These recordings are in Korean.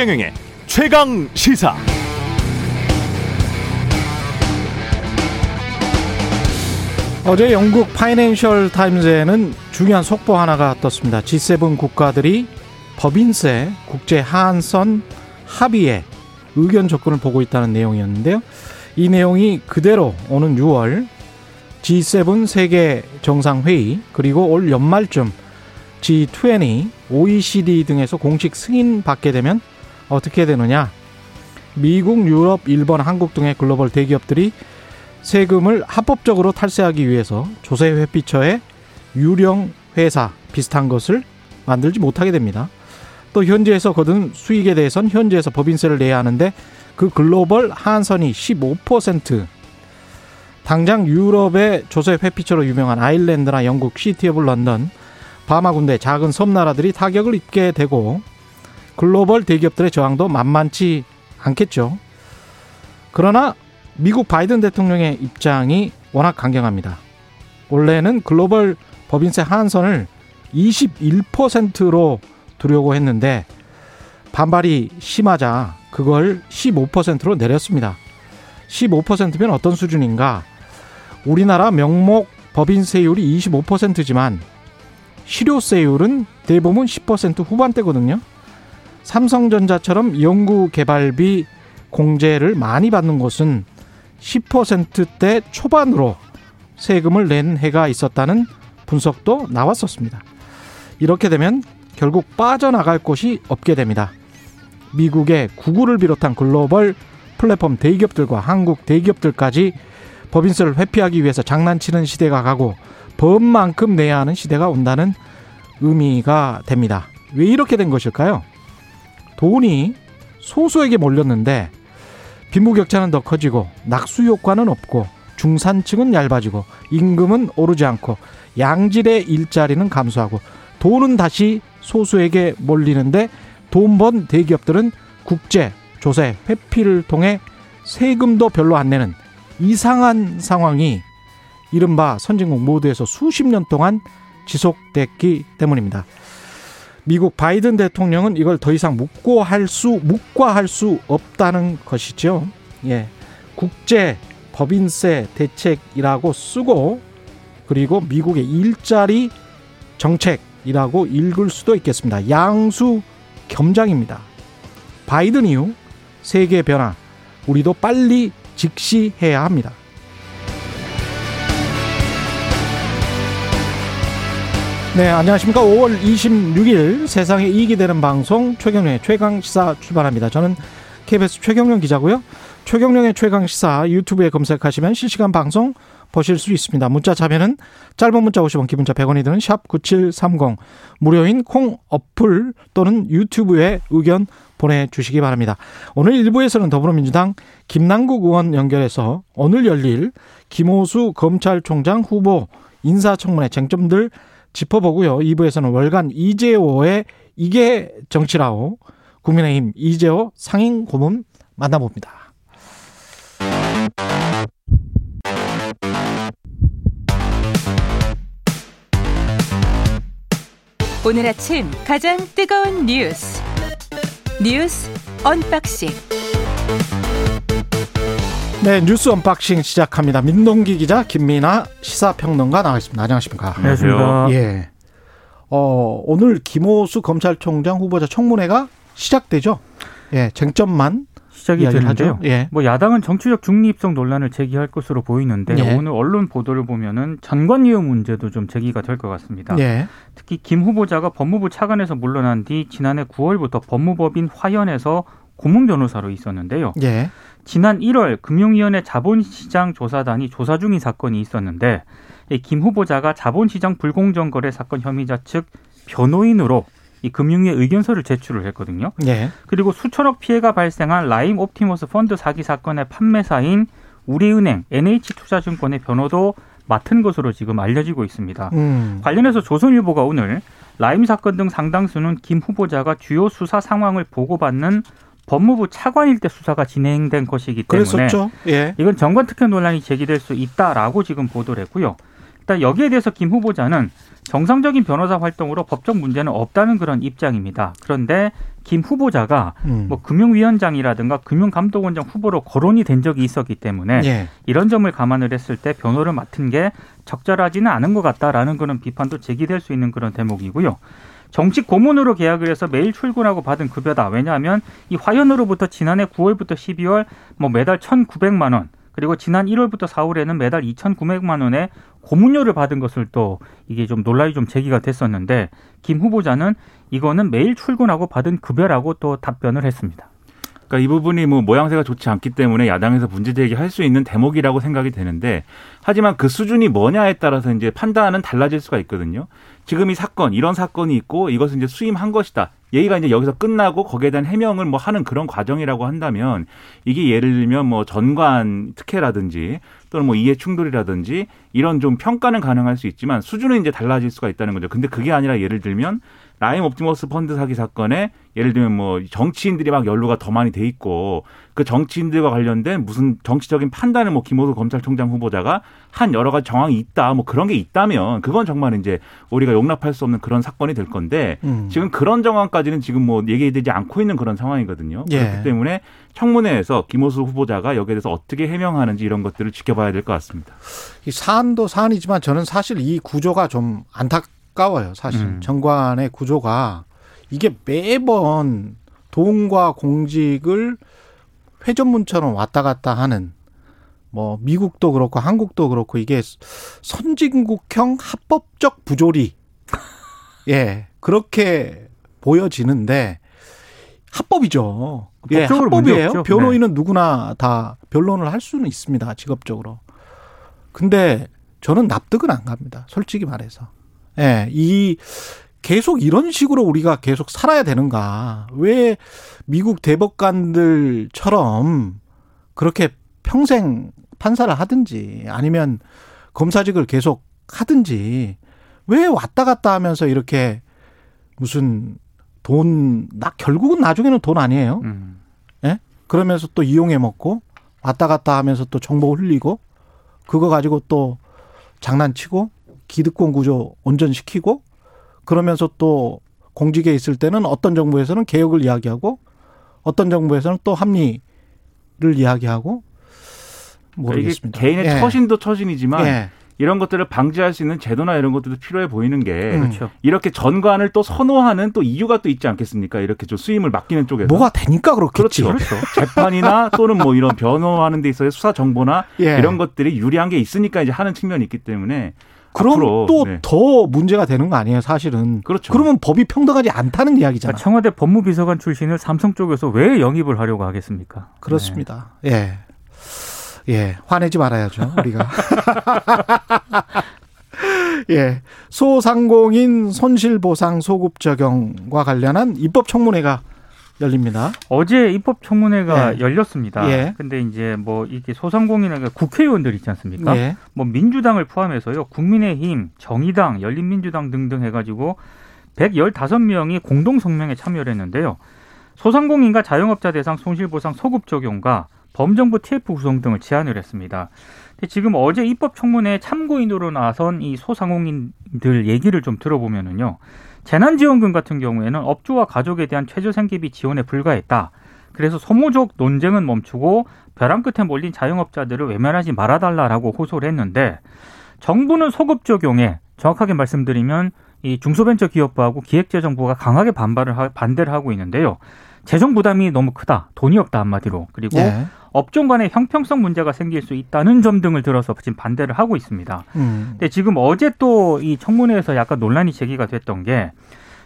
최경영의 최강 시사. 어제 영국 파이낸셜 타임즈에는 중요한 속보 하나가 떴습니다. G7 국가들이 법인세 국제 하한선 합의에 의견 접근을 보고 있다는 내용이었는데요. 이 내용이 그대로 오는 6월 G7 세계 정상회의 그리고 올 연말쯤 G20, OECD 등에서 공식 승인 받게 되면 어떻게 되느냐? 미국, 유럽, 일본, 한국 등의 글로벌 대기업들이 세금을 합법적으로 탈세하기 위해서 조세 회피처의 유령 회사 비슷한 것을 만들지 못하게 됩니다. 또 현지에서 거둔 수익에 대해선 현지에서 법인세를 내야 하는데 그 글로벌 하한선이 15% 당장 유럽의 조세 회피처로 유명한 아일랜드나 영국, 시티 오브 런던, 바마 군대 작은 섬나라들이 타격을 입게 되고 글로벌 대기업들의 저항도 만만치 않겠죠. 그러나 미국 바이든 대통령의 입장이 워낙 강경합니다. 원래는 글로벌 법인세 하한선을 21%로 두려고 했는데 반발이 심하자 그걸 15%로 내렸습니다. 15%면 어떤 수준인가? 우리나라 명목 법인세율이 25%지만 실효세율은 대부분 10% 후반대거든요. 삼성전자처럼 연구개발비 공제를 많이 받는 곳은 10%대 초반으로 세금을 낸 해가 있었다는 분석도 나왔었습니다. 이렇게 되면 결국 빠져나갈 곳이 없게 됩니다. 미국의 구글을 비롯한 글로벌 플랫폼 대기업들과 한국 대기업들까지 법인세를 회피하기 위해서 장난치는 시대가 가고 법만큼 내야 하는 시대가 온다는 의미가 됩니다. 왜 이렇게 된 것일까요? 돈이 소수에게 몰렸는데 빈부격차는 더 커지고 낙수 효과는 없고 중산층은 얇아지고 임금은 오르지 않고 양질의 일자리는 감소하고 돈은 다시 소수에게 몰리는데 돈 번 대기업들은 국제 조세 회피를 통해 세금도 별로 안 내는 이상한 상황이 이른바 선진국 모두에서 수십 년 동안 지속됐기 때문입니다. 미국 바이든 대통령은 이걸 더 이상 묵고할 수 묵과할 수 없다는 것이죠. 예. 국제 법인세 대책이라고 쓰고 그리고 미국의 일자리 정책이라고 읽을 수도 있겠습니다. 양수 겸장입니다. 바이든 이후 세계 변화 우리도 빨리 직시해야 합니다. 네, 안녕하십니까. 5월 26일 세상에 이익이 되는 방송 최경련의 최강 시사 출발합니다. 저는 KBS 최경련 기자고요. 최경련의 최강 시사 유튜브에 검색하시면 실시간 방송 보실 수 있습니다. 문자 자면은 짧은 문자 50원, 기본자 100원이 드는 샵 9730 무료인 콩 어플 또는 유튜브에 의견 보내주시기 바랍니다. 오늘 1부에서는 더불어민주당 김남국 의원 연결해서 오늘 열릴 김호수 검찰총장 후보 인사청문회 쟁점들 짚어보고요. 2부에서는 월간 이재호의 이게 정치라오 국민의힘 이재호 상임 고문 만나봅니다. 오늘 아침 가장 뜨거운 뉴스 뉴스 언박싱 네 뉴스 언박싱 시작합니다. 민동기 기자 김민아 시사평론가 나와 있습니다. 안녕하십니까? 안녕하십니까? 예. 어, 오늘 김오수 검찰총장 후보자 청문회가 시작되죠. 예, 쟁점만 시작이 되는데요. 예. 뭐 야당은 정치적 중립성 논란을 제기할 것으로 보이는데 예. 오늘 언론 보도를 보면은 전관예우 문제도 좀 제기가 될 것 같습니다. 예. 특히 김 후보자가 법무부 차관에서 물러난 뒤 지난해 9월부터 법무법인 화연에서 고문 변호사로 있었는데요. 예. 지난 1월 금융위원회 자본시장 조사단이 조사 중인 사건이 있었는데 이김 후보자가 자본시장 불공정 거래 사건 혐의자 측 변호인으로 이 금융위에 의견서를 제출을 했거든요. 예. 그리고 수천억 피해가 발생한 라임 옵티머스 펀드 사기 사건의 판매사인 우리은행, NH투자증권의 변호도 맡은 것으로 지금 알려지고 있습니다. 음. 관련해서 조선일보가 오늘 라임 사건 등 상당수는 김 후보자가 주요 수사 상황을 보고받는 법무부 차관일 때 수사가 진행된 것이기 때문에. 예. 이건 전관 특혜 논란이 제기될 수 있다라고 지금 보도를 했고요. 일단 여기에 대해서 김 후보자는 정상적인 변호사 활동으로 법적 문제는 없다는 그런 입장입니다. 그런데 김 후보자가 음. 뭐 금융위원장이라든가 금융감독원장 후보로 거론이 된 적이 있었기 때문에 예. 이런 점을 감안을 했을 때 변호를 맡은 게 적절하지는 않은 것 같다라는 그런 비판도 제기될 수 있는 그런 대목이고요. 정식 고문으로 계약을 해서 매일 출근하고 받은 급여다. 왜냐하면 이 화연으로부터 지난해 9월부터 12월 뭐 매달 1,900만 원 그리고 지난 1월부터 4월에는 매달 2,900만 원의 고문료를 받은 것을 또 이게 좀 논란이 좀 제기가 됐었는데 김 후보자는 이거는 매일 출근하고 받은 급여라고 또 답변을 했습니다. 그러니까 이 부분이 뭐 모양새가 좋지 않기 때문에 야당에서 문제 제기할 수 있는 대목이라고 생각이 되는데 하지만 그 수준이 뭐냐에 따라서 이제 판단은 달라질 수가 있거든요. 지금 이 사건 이런 사건이 있고 이것은 이제 수임한 것이다. 얘기가 이제 여기서 끝나고 거기에 대한 해명을 뭐 하는 그런 과정이라고 한다면 이게 예를 들면 뭐 전관 특혜라든지 또는 뭐 이해 충돌이라든지 이런 좀 평가는 가능할 수 있지만 수준은 이제 달라질 수가 있다는 거죠. 근데 그게 아니라 예를 들면 라임 옵티머스 펀드 사기 사건에 예를 들면 뭐 정치인들이 막 연루가 더 많이 돼 있고 그 정치인들과 관련된 무슨 정치적인 판단을 뭐 김호수 검찰총장 후보자가 한 여러 가지 정황이 있다 뭐 그런 게 있다면 그건 정말 이제 우리가 용납할 수 없는 그런 사건이 될 건데 음. 지금 그런 정황까지는 지금 뭐 얘기되지 않고 있는 그런 상황이거든요. 예. 그렇기 때문에 청문회에서 김호수 후보자가 여기에 대해서 어떻게 해명하는지 이런 것들을 지켜봐야 될 것 같습니다. 이 사안도 사안이지만 저는 사실 이 구조가 좀 안타 까워요. 사실 음. 정관의 구조가 이게 매번 돈과 공직을 회전문처럼 왔다 갔다 하는 뭐 미국도 그렇고 한국도 그렇고 이게 선진국형 합법적 부조리 예 그렇게 보여지는데 합법이죠. 예, 합법이에요. 없죠. 변호인은 누구나 다 변론을 할 수는 있습니다. 직업적으로. 근데 저는 납득은 안 갑니다. 솔직히 말해서. 예, 이 계속 이런 식으로 우리가 계속 살아야 되는가? 왜 미국 대법관들처럼 그렇게 평생 판사를 하든지 아니면 검사직을 계속 하든지 왜 왔다 갔다 하면서 이렇게 무슨 돈, 나 결국은 나중에는 돈 아니에요. 음. 그러면서 또 이용해 먹고 왔다 갔다 하면서 또 정보 흘리고 그거 가지고 또 장난치고 기득권 구조 온전시키고 그러면서 또 공직에 있을 때는 어떤 정부에서는 개혁을 이야기하고 어떤 정부에서는 또 합리를 이야기하고 모르겠습니다. 이게 개인의 예. 처신도 처신이지만 예. 이런 것들을 방지할 수 있는 제도나 이런 것들도 필요해 보이는 게 음. 그렇죠. 이렇게 전관을 또 선호하는 또 이유가 또 있지 않겠습니까? 이렇게 좀 수임을 맡기는 쪽에서 뭐가 되니까 그렇겠지. 그렇죠. 재판이나 또는 뭐 이런 변호하는 데 있어서 수사 정보나 예. 이런 것들이 유리한 게 있으니까 이제 하는 측면이 있기 때문에 그럼 앞으로, 또 네. 더 문제가 되는 거 아니에요, 사실은. 그렇죠. 그러면 법이 평등하지 않다는 이야기잖아. 그러니까 청와대 법무비서관 출신을 삼성 쪽에서 왜 영입을 하려고 하겠습니까? 그렇습니다. 예. 예, 화내지 말아야죠, 우리가. 예. 소상공인 손실보상 소급 적용과 관련한 입법 청문회가 열립니다. 어제 입법 청문회가 예. 열렸습니다. 예. 근데 이제 뭐 이게 소상공인의 국회의원들 있지 않습니까? 예. 뭐 민주당을 포함해서요. 국민의힘, 정의당, 열린민주당 등등 해 가지고 115명이 공동 성명에 참여를 했는데요. 소상공인과 자영업자 대상 손실보상 소급 적용과 범정부 TF 구성 등을 제안을 했습니다. 근데 지금 어제 입법 청문회 참고인으로 나선 이 소상공인들 얘기를 좀 들어보면은요. 재난지원금 같은 경우에는 업주와 가족에 대한 최저생계비 지원에 불과했다. 그래서 소모적 논쟁은 멈추고 벼랑 끝에 몰린 자영업자들을 외면하지 말아달라라고 호소를 했는데 정부는 소급 적용에 정확하게 말씀드리면 이 중소벤처기업부하고 기획재정부가 강하게 반발을 하, 반대를 하고 있는데요. 재정 부담이 너무 크다. 돈이 없다 한마디로. 그리고 예. 업종 간의 형평성 문제가 생길 수 있다는 점 등을 들어서 지금 반대를 하고 있습니다. 음. 근데 지금 어제 또 이 청문회에서 약간 논란이 제기가 됐던 게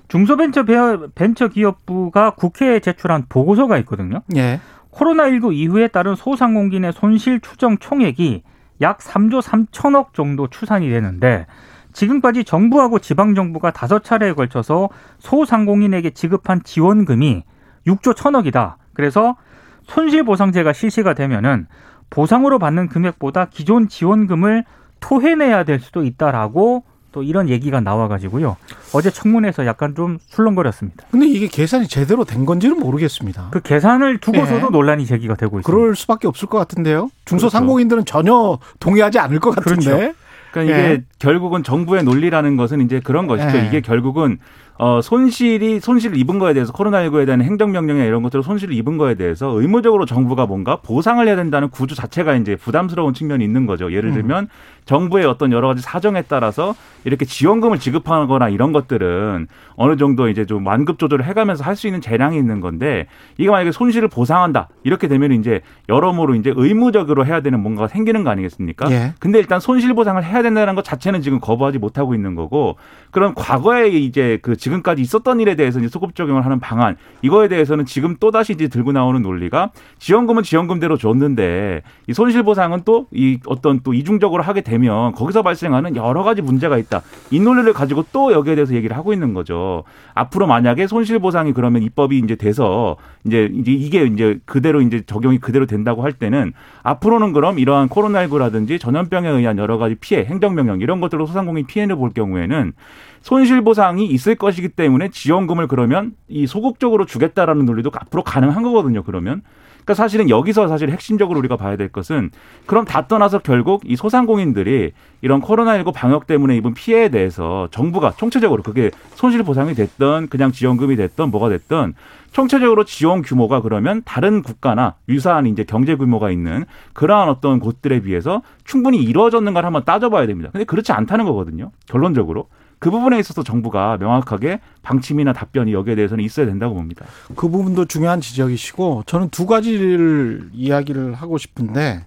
중소벤처 기업부가 국회에 제출한 보고서가 있거든요. 예. 코로나19 이후에 따른 소상공인의 손실 추정 총액이 약 3조 3천억 정도 추산이 되는데 지금까지 정부하고 지방정부가 다섯 차례에 걸쳐서 소상공인에게 지급한 지원금이 6조 1천억이다. 그래서 손실보상제가 실시가 되면은 보상으로 받는 금액보다 기존 지원금을 토해내야 될 수도 있다라고 또 이런 얘기가 나와가지고요. 어제 청문회에서 약간 좀 술렁거렸습니다. 근데 이게 계산이 제대로 된 건지는 모르겠습니다. 그 계산을 두고서도 예. 논란이 제기가 되고 있습니다. 그럴 수밖에 없을 것 같은데요. 중소상공인들은 전혀 동의하지 않을 것 같은데. 그러니까 이게 예. 결국은 정부의 논리라는 것은 이제 그런 것이죠. 네. 이게 결국은 어, 손실이, 손실을 입은 거에 대해서 코로나19에 대한 행정명령이나 이런 것들을 손실을 입은 거에 대해서 의무적으로 정부가 뭔가 보상을 해야 된다는 구조 자체가 이제 부담스러운 측면이 있는 거죠. 예를 음. 들면 정부의 어떤 여러 가지 사정에 따라서 이렇게 지원금을 지급하거나 이런 것들은 어느 정도 이제 좀 완급 조절을 해가면서 할 수 있는 재량이 있는 건데 이게 만약에 손실을 보상한다 이렇게 되면 이제 여러모로 이제 의무적으로 해야 되는 뭔가가 생기는 거 아니겠습니까? 예. 근데 일단 손실 보상을 해야 된다는 것 자체는 지금 거부하지 못하고 있는 거고 그럼 과거에 이제 그 지금까지 있었던 일에 대해서 이제 소급 적용을 하는 방안 이거에 대해서는 지금 또 다시 이제 들고 나오는 논리가 지원금은 지원금대로 줬는데 이 손실 보상은 또 이 어떤 또 이중적으로 하게 되면 거기서 발생하는 여러 가지 문제가 있다. 이 논리를 가지고 또 여기에 대해서 얘기를 하고 있는 거죠. 앞으로 만약에 손실 보상이 그러면 입법이 이제 돼서 이제 이제 이게 이제 그대로 이제 적용이 그대로 된다고 할 때는 앞으로는 그럼 이러한 코로나19라든지 전염병에 의한 여러 가지 피해, 행정명령 이런 것들로 소상공인 피해를 볼 경우에는 손실 보상이 있을 것이기 때문에 지원금을 그러면 이 소극적으로 주겠다라는 논리도 앞으로 가능한 거거든요. 그러면. 그러니까 사실은 여기서 사실 핵심적으로 우리가 봐야 될 것은 그럼 다 떠나서 결국 이 소상공인들이 이런 코로나19 방역 때문에 입은 피해에 대해서 정부가 총체적으로 그게 손실 보상이 됐던 그냥 지원금이 됐던 뭐가 됐던 총체적으로 지원 규모가 그러면 다른 국가나 유사한 이제 경제 규모가 있는 그러한 어떤 곳들에 비해서 충분히 이루어졌는가를 한번 따져봐야 됩니다. 근데 그렇지 않다는 거거든요. 결론적으로. 그 부분에 있어서 정부가 명확하게 방침이나 답변이 여기에 대해서는 있어야 된다고 봅니다. 그 부분도 중요한 지적이시고 저는 두 가지를 이야기를 하고 싶은데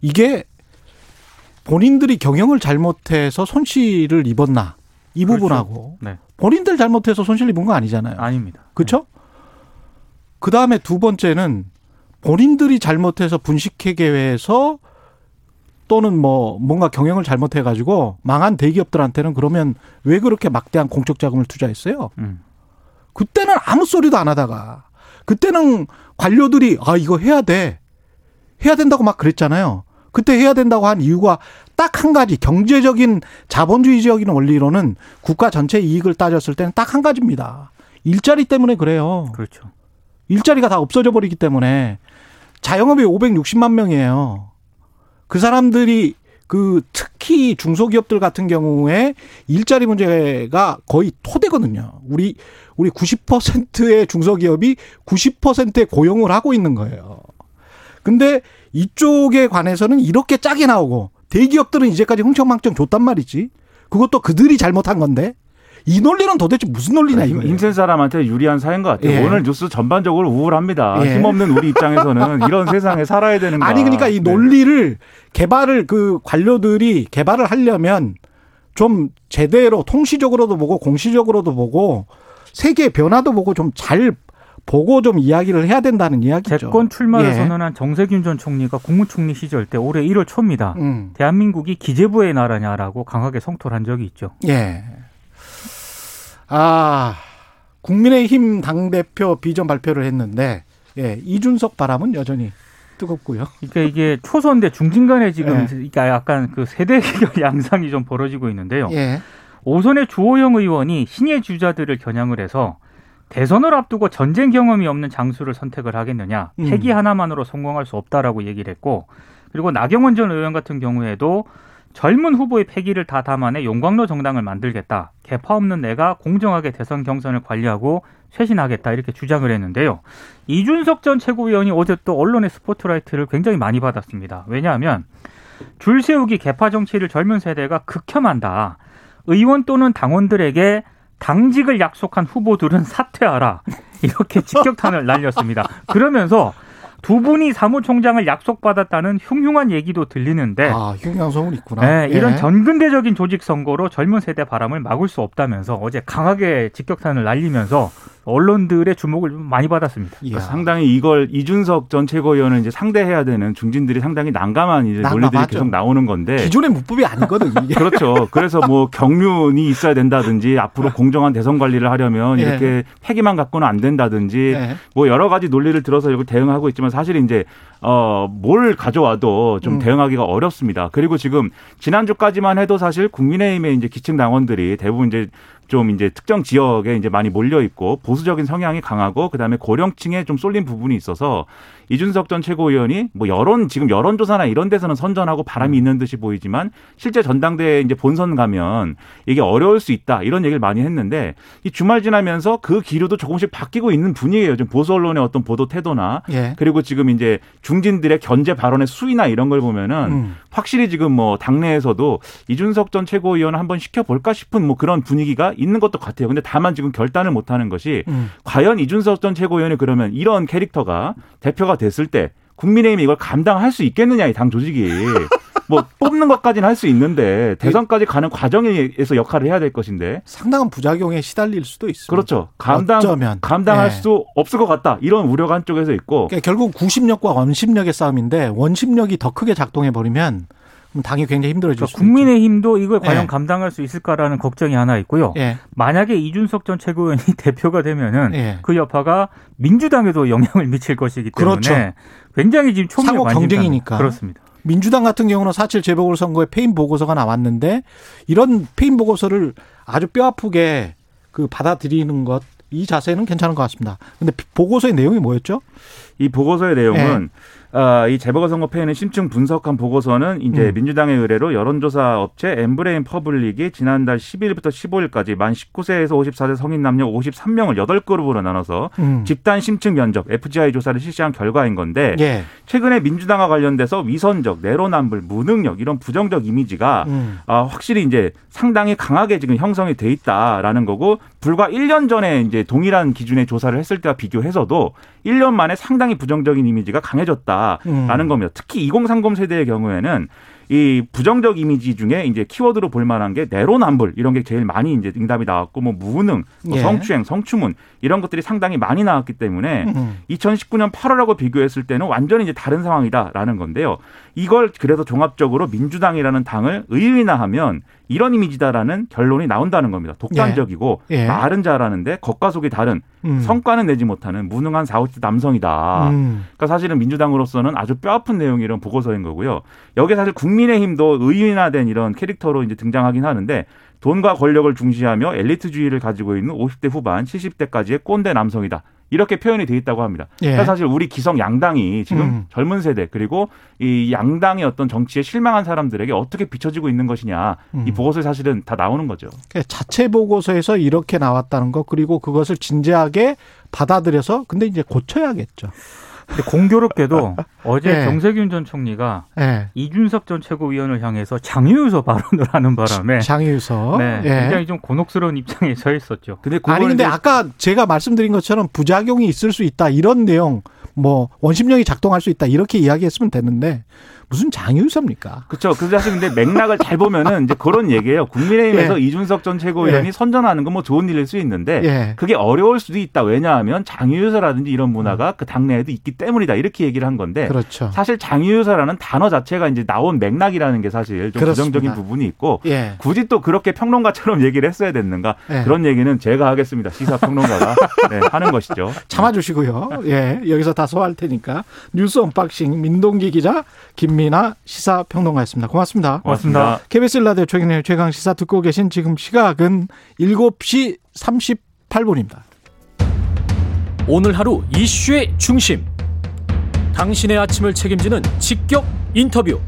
이게 본인들이 경영을 잘못해서 손실을 입었나 이 그렇죠. 부분하고 네. 본인들 잘못해서 손실 입은 거 아니잖아요. 아닙니다. 그렇죠? 그 다음에 두 번째는 본인들이 잘못해서 분식회계에서 또는 뭐 뭔가 경영을 잘못해 가지고 망한 대기업들한테는 그러면 왜 그렇게 막대한 공적 자금을 투자했어요? 음. 그때는 아무 소리도 안 하다가 그때는 관료들이 아 이거 해야 돼 해야 된다고 막 그랬잖아요. 그때 해야 된다고 한 이유가 딱 한 가지 경제적인 자본주의적인 원리로는 국가 전체 이익을 따졌을 때는 딱 한 가지입니다. 일자리 때문에 그래요. 그렇죠. 일자리가 다 없어져 버리기 때문에 자영업이 560만 명이에요. 그 사람들이 그 특히 중소기업들 같은 경우에 일자리 문제가 거의 토대거든요. 우리 우리 90%의 중소기업이 90%의 고용을 하고 있는 거예요. 근데 이쪽에 관해서는 이렇게 짜게 나오고 대기업들은 이제까지 흥청망청 줬단 말이지. 그것도 그들이 잘못한 건데 이 논리는 도대체 무슨 논리냐 힘, 이거예요. 힘센 사람한테 유리한 사회인 것 같아요. 예. 오늘 뉴스 전반적으로 우울합니다. 예. 힘없는 우리 입장에서는 이런 세상에 살아야 되는 거 아니 그러니까 이 논리를 개발을 그 관료들이 개발을 하려면 좀 제대로 통시적으로도 보고 공시적으로도 보고 세계 변화도 보고 좀 잘 보고 좀 이야기를 해야 된다는 이야기죠. 재권 출마를 예. 선언한 정세균 전 총리가 국무총리 시절 때 올해 1월 초입니다. 음. 대한민국이 기재부의 나라냐라고 강하게 성토를 한 적이 있죠. 예. 아, 국민의힘 당대표 비전 발표를 했는데, 예, 이준석 바람은 여전히 뜨겁고요. 그러니까 이게 초선 대 중진 간에 지금 예. 그러니까 약간 그 세대 양상이 좀 벌어지고 있는데요. 예. 오선의 주호영 의원이 신예 주자들을 겨냥을 해서 대선을 앞두고 전쟁 경험이 없는 장수를 선택을 하겠느냐 음. 패기 하나만으로 성공할 수 없다라고 얘기를 했고 그리고 나경원 전 의원 같은 경우에도 젊은 후보의 패기를 다 담아내 용광로 정당을 만들겠다. 개파 없는 내가 공정하게 대선 경선을 관리하고 쇄신하겠다. 이렇게 주장을 했는데요. 이준석 전 최고위원이 어제 또 언론의 스포트라이트를 굉장히 많이 받았습니다. 왜냐하면 줄 세우기 개파 정치를 젊은 세대가 극혐한다. 의원 또는 당원들에게 당직을 약속한 후보들은 사퇴하라. 이렇게 직격탄을 날렸습니다. 그러면서 두 분이 사무총장을 약속받았다는 흉흉한 얘기도 들리는데 아, 흉양성은 있구나. 네, 이런 예. 전근대적인 조직 선거로 젊은 세대 바람을 막을 수 없다면서 어제 강하게 직격탄을 날리면서 언론들의 주목을 좀 많이 받았습니다. 그러니까 상당히 이걸 이준석 전 최고위원을 이제 상대해야 되는 중진들이 상당히 난감한 이제 논리들이 난감하죠. 계속 나오는 건데 기존의 문법이 아니거든, 이게. 그렇죠. 그래서 뭐 경륜이 있어야 된다든지 앞으로 공정한 대선 관리를 하려면 예. 이렇게 패기만 갖고는 안 된다든지 예. 뭐 여러 가지 논리를 들어서 이걸 대응하고 있지만 사실 이제 어뭘 가져와도 좀 음. 대응하기가 어렵습니다. 그리고 지금 지난주까지만 해도 사실 국민의힘의 이제 기층 당원들이 대부분 이제 좀 이제 특정 지역에 이제 많이 몰려 있고 보수적인 성향이 강하고 그다음에 고령층에 좀 쏠린 부분이 있어서 이준석 전 최고위원이 뭐 여론 지금 여론조사나 이런 데서는 선전하고 바람이 음. 있는 듯이 보이지만 실제 전당대회 이제 본선 가면 이게 어려울 수 있다 이런 얘기를 많이 했는데 이 주말 지나면서 그 기류도 조금씩 바뀌고 있는 분위기예요. 좀 보수 언론의 어떤 보도 태도나 예. 그리고 지금 이제 중진들의 견제 발언의 수위나 이런 걸 보면은 음. 확실히 지금 뭐 당내에서도 이준석 전 최고위원을 한번 시켜볼까 싶은 뭐 그런 분위기가 있는 것도 같아요. 근데 다만 지금 결단을 못하는 것이 음. 과연 이준석 전 최고위원이 그러면 이런 캐릭터가 대표가 됐을 때 국민의힘이 이걸 감당할 수 있겠느냐 이 당 조직이 뭐 뽑는 것까지는 할 수 있는데 대선까지 가는 과정에서 역할을 해야 될 것인데 상당한 부작용에 시달릴 수도 있습니다. 그렇죠 감당 어쩌면. 감당할 예. 수 없을 것 같다 이런 우려가 한쪽에서 있고 그러니까 결국 구심력과 원심력의 싸움인데 원심력이 더 크게 작동해 버리면 당이 굉장히 힘들어질 수 그러니까 국민의힘도 이걸 과연 예. 감당할 수 있을까라는 걱정이 하나 있고요. 예. 만약에 이준석 전 최고위원이 대표가 되면은 예. 그 여파가 민주당에도 영향을 미칠 것이기 때문에 그렇죠. 굉장히 지금 초미의. 경쟁이니까. 그렇습니다. 민주당 같은 경우는 4.7 재보궐 선거에 패인 보고서가 나왔는데 이런 패인 보고서를 아주 뼈 아프게 그 받아들이는 것 이 자세는 괜찮은 것 같습니다. 근데 보고서의 내용이 뭐였죠? 이 보고서의 내용은 아, 이 재보궐선거 패인을 심층 분석한 보고서는 이제 음. 민주당의 의뢰로 여론조사 업체 엠브레인 퍼블릭이 지난달 10일부터 15일까지 만 19세에서 54세 성인 남녀 53명을 8그룹으로 나눠서 음. 집단 심층 면접 FGI 조사를 실시한 결과인 건데 예. 최근에 민주당과 관련돼서 위선적, 내로남불, 무능력 이런 부정적 이미지가 음. 아, 확실히 이제 상당히 강하게 지금 형성이 돼 있다라는 거고 불과 1년 전에 이제 동일한 기준의 조사를 했을 때와 비교해서도 1년 만에 상당히 부정적인 이미지가 강해졌다라는 음. 겁니다. 특히 2030 세대의 경우에는 이 부정적 이미지 중에 이제 키워드로 볼 만한 게 내로남불 이런 게 제일 많이 이제 응답이 나왔고 뭐 무능, 뭐 예. 성추행, 성추문 이런 것들이 상당히 많이 나왔기 때문에 음. 2019년 8월하고 비교했을 때는 완전히 이제 다른 상황이다라는 건데요. 이걸 그래서 종합적으로 민주당이라는 당을 의인화하면 이런 이미지다라는 결론이 나온다는 겁니다. 독단적이고 예. 예. 말은 잘하는데 겉과 속이 다른 음. 성과는 내지 못하는 무능한 4, 50대 남성이다. 음. 그러니까 사실은 민주당으로서는 아주 뼈아픈 내용이 이런 보고서인 거고요. 여기에 사실 국민 의힘도 의인화된 이런 캐릭터로 이제 등장하긴 하는데 돈과 권력을 중시하며 엘리트주의를 가지고 있는 50대 후반, 70대까지의 꼰대 남성이다. 이렇게 표현이 돼 있다고 합니다. 예. 그러니까 사실 우리 기성 양당이 지금 음. 젊은 세대 그리고 이 양당의 어떤 정치에 실망한 사람들에게 어떻게 비춰지고 있는 것이냐 음. 이 보고서에 사실은 다 나오는 거죠. 그러니까 자체 보고서에서 이렇게 나왔다는 거 그리고 그것을 진지하게 받아들여서 근데 이제 고쳐야겠죠. 근데 공교롭게도 어제 예. 정세균 전 총리가 예. 이준석 전 최고위원을 향해서 장유유서 발언을 하는 바람에 장유서. 네, 예. 굉장히 좀 곤혹스러운 입장에 서 있었죠. 근데 아니 근데 이제 아까 제가 말씀드린 것처럼 부작용이 있을 수 있다 이런 내용 뭐 원심력이 작동할 수 있다 이렇게 이야기했으면 되는데 무슨 장유서입니까? 그렇죠. 그 사실 근데 맥락을 잘 보면은 이제 그런 얘기예요. 국민의힘에서 예. 이준석 전 최고위원이 예. 선전하는 건 뭐 좋은 일일 수 있는데 예. 그게 어려울 수도 있다. 왜냐하면 장유유서라든지 이런 문화가 그 당내에도 있기 때문이다. 이렇게 얘기를 한 건데 음. 그렇죠. 사실 장유유서라는 단어 자체가 이제 나온 맥락이라는 게 사실 좀 그렇습니다. 부정적인 부분이 있고 예. 굳이 또 그렇게 평론가처럼 얘기를 했어야 됐는가 예. 그런 얘기는 제가 하겠습니다. 시사 평론가가 네, 하는 것이죠. 참아주시고요. 예, 여기서 다 소화할 테니까 뉴스 언박싱 민동기 기자 김 민아 시사평론가였습니다. 고맙습니다. 고맙습니다. KBS 라디오 최경의 최강 시사 듣고 계신 지금 시각은 7시 38분입니다. 오늘 하루 이슈의 중심. 당신의 아침을 책임지는 직격 인터뷰.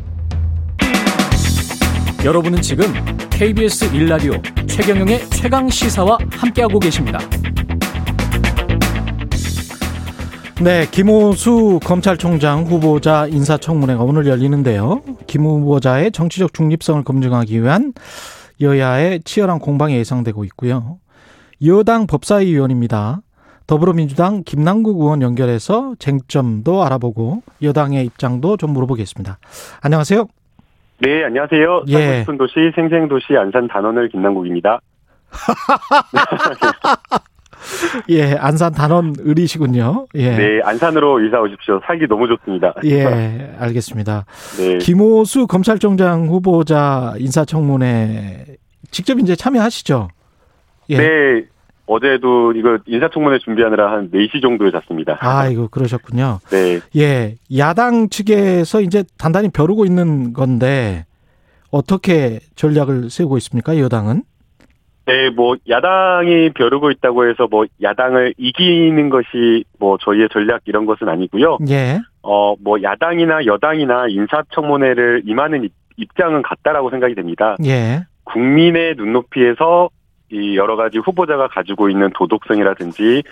여러분은 지금 KBS 일라디오 최경영의 최강 시사와 함께하고 계십니다. 네, 김호수 검찰총장 후보자 인사청문회가 오늘 열리는데요. 김 후보자의 정치적 중립성을 검증하기 위한 여야의 치열한 공방이 예상되고 있고요. 여당 법사위원입니다. 더불어민주당 김남국 의원 연결해서 쟁점도 알아보고 여당의 입장도 좀 물어보겠습니다. 안녕하세요. 네, 안녕하세요. 예. 살고 싶은 도시 생생도시 안산 단원을 김남국입니다. 예, 안산 단원 을이시군요. 예. 네, 안산으로 이사 오십시오. 살기 너무 좋습니다. 예, 알겠습니다. 네. 김호수 검찰총장 후보자 인사청문회 직접 이제 참여하시죠? 예. 네, 어제도 이거 인사청문회 준비하느라 한 4시 정도에 잤습니다. 아, 이거 그러셨군요. 네. 예. 야당 측에서 이제 단단히 벼르고 있는 건데 어떻게 전략을 세우고 있습니까? 여당은? 네, 뭐 야당이 벼르고 있다고 해서 뭐 야당을 이기는 것이 뭐 저희의 전략 이런 것은 아니고요. 예. 어, 뭐 야당이나 여당이나 인사청문회를 임하는 입- 입장은 같다라고 생각이 됩니다. 예. 국민의 눈높이에서 이 여러 가지 후보자가 가지고 있는 도덕성이라든지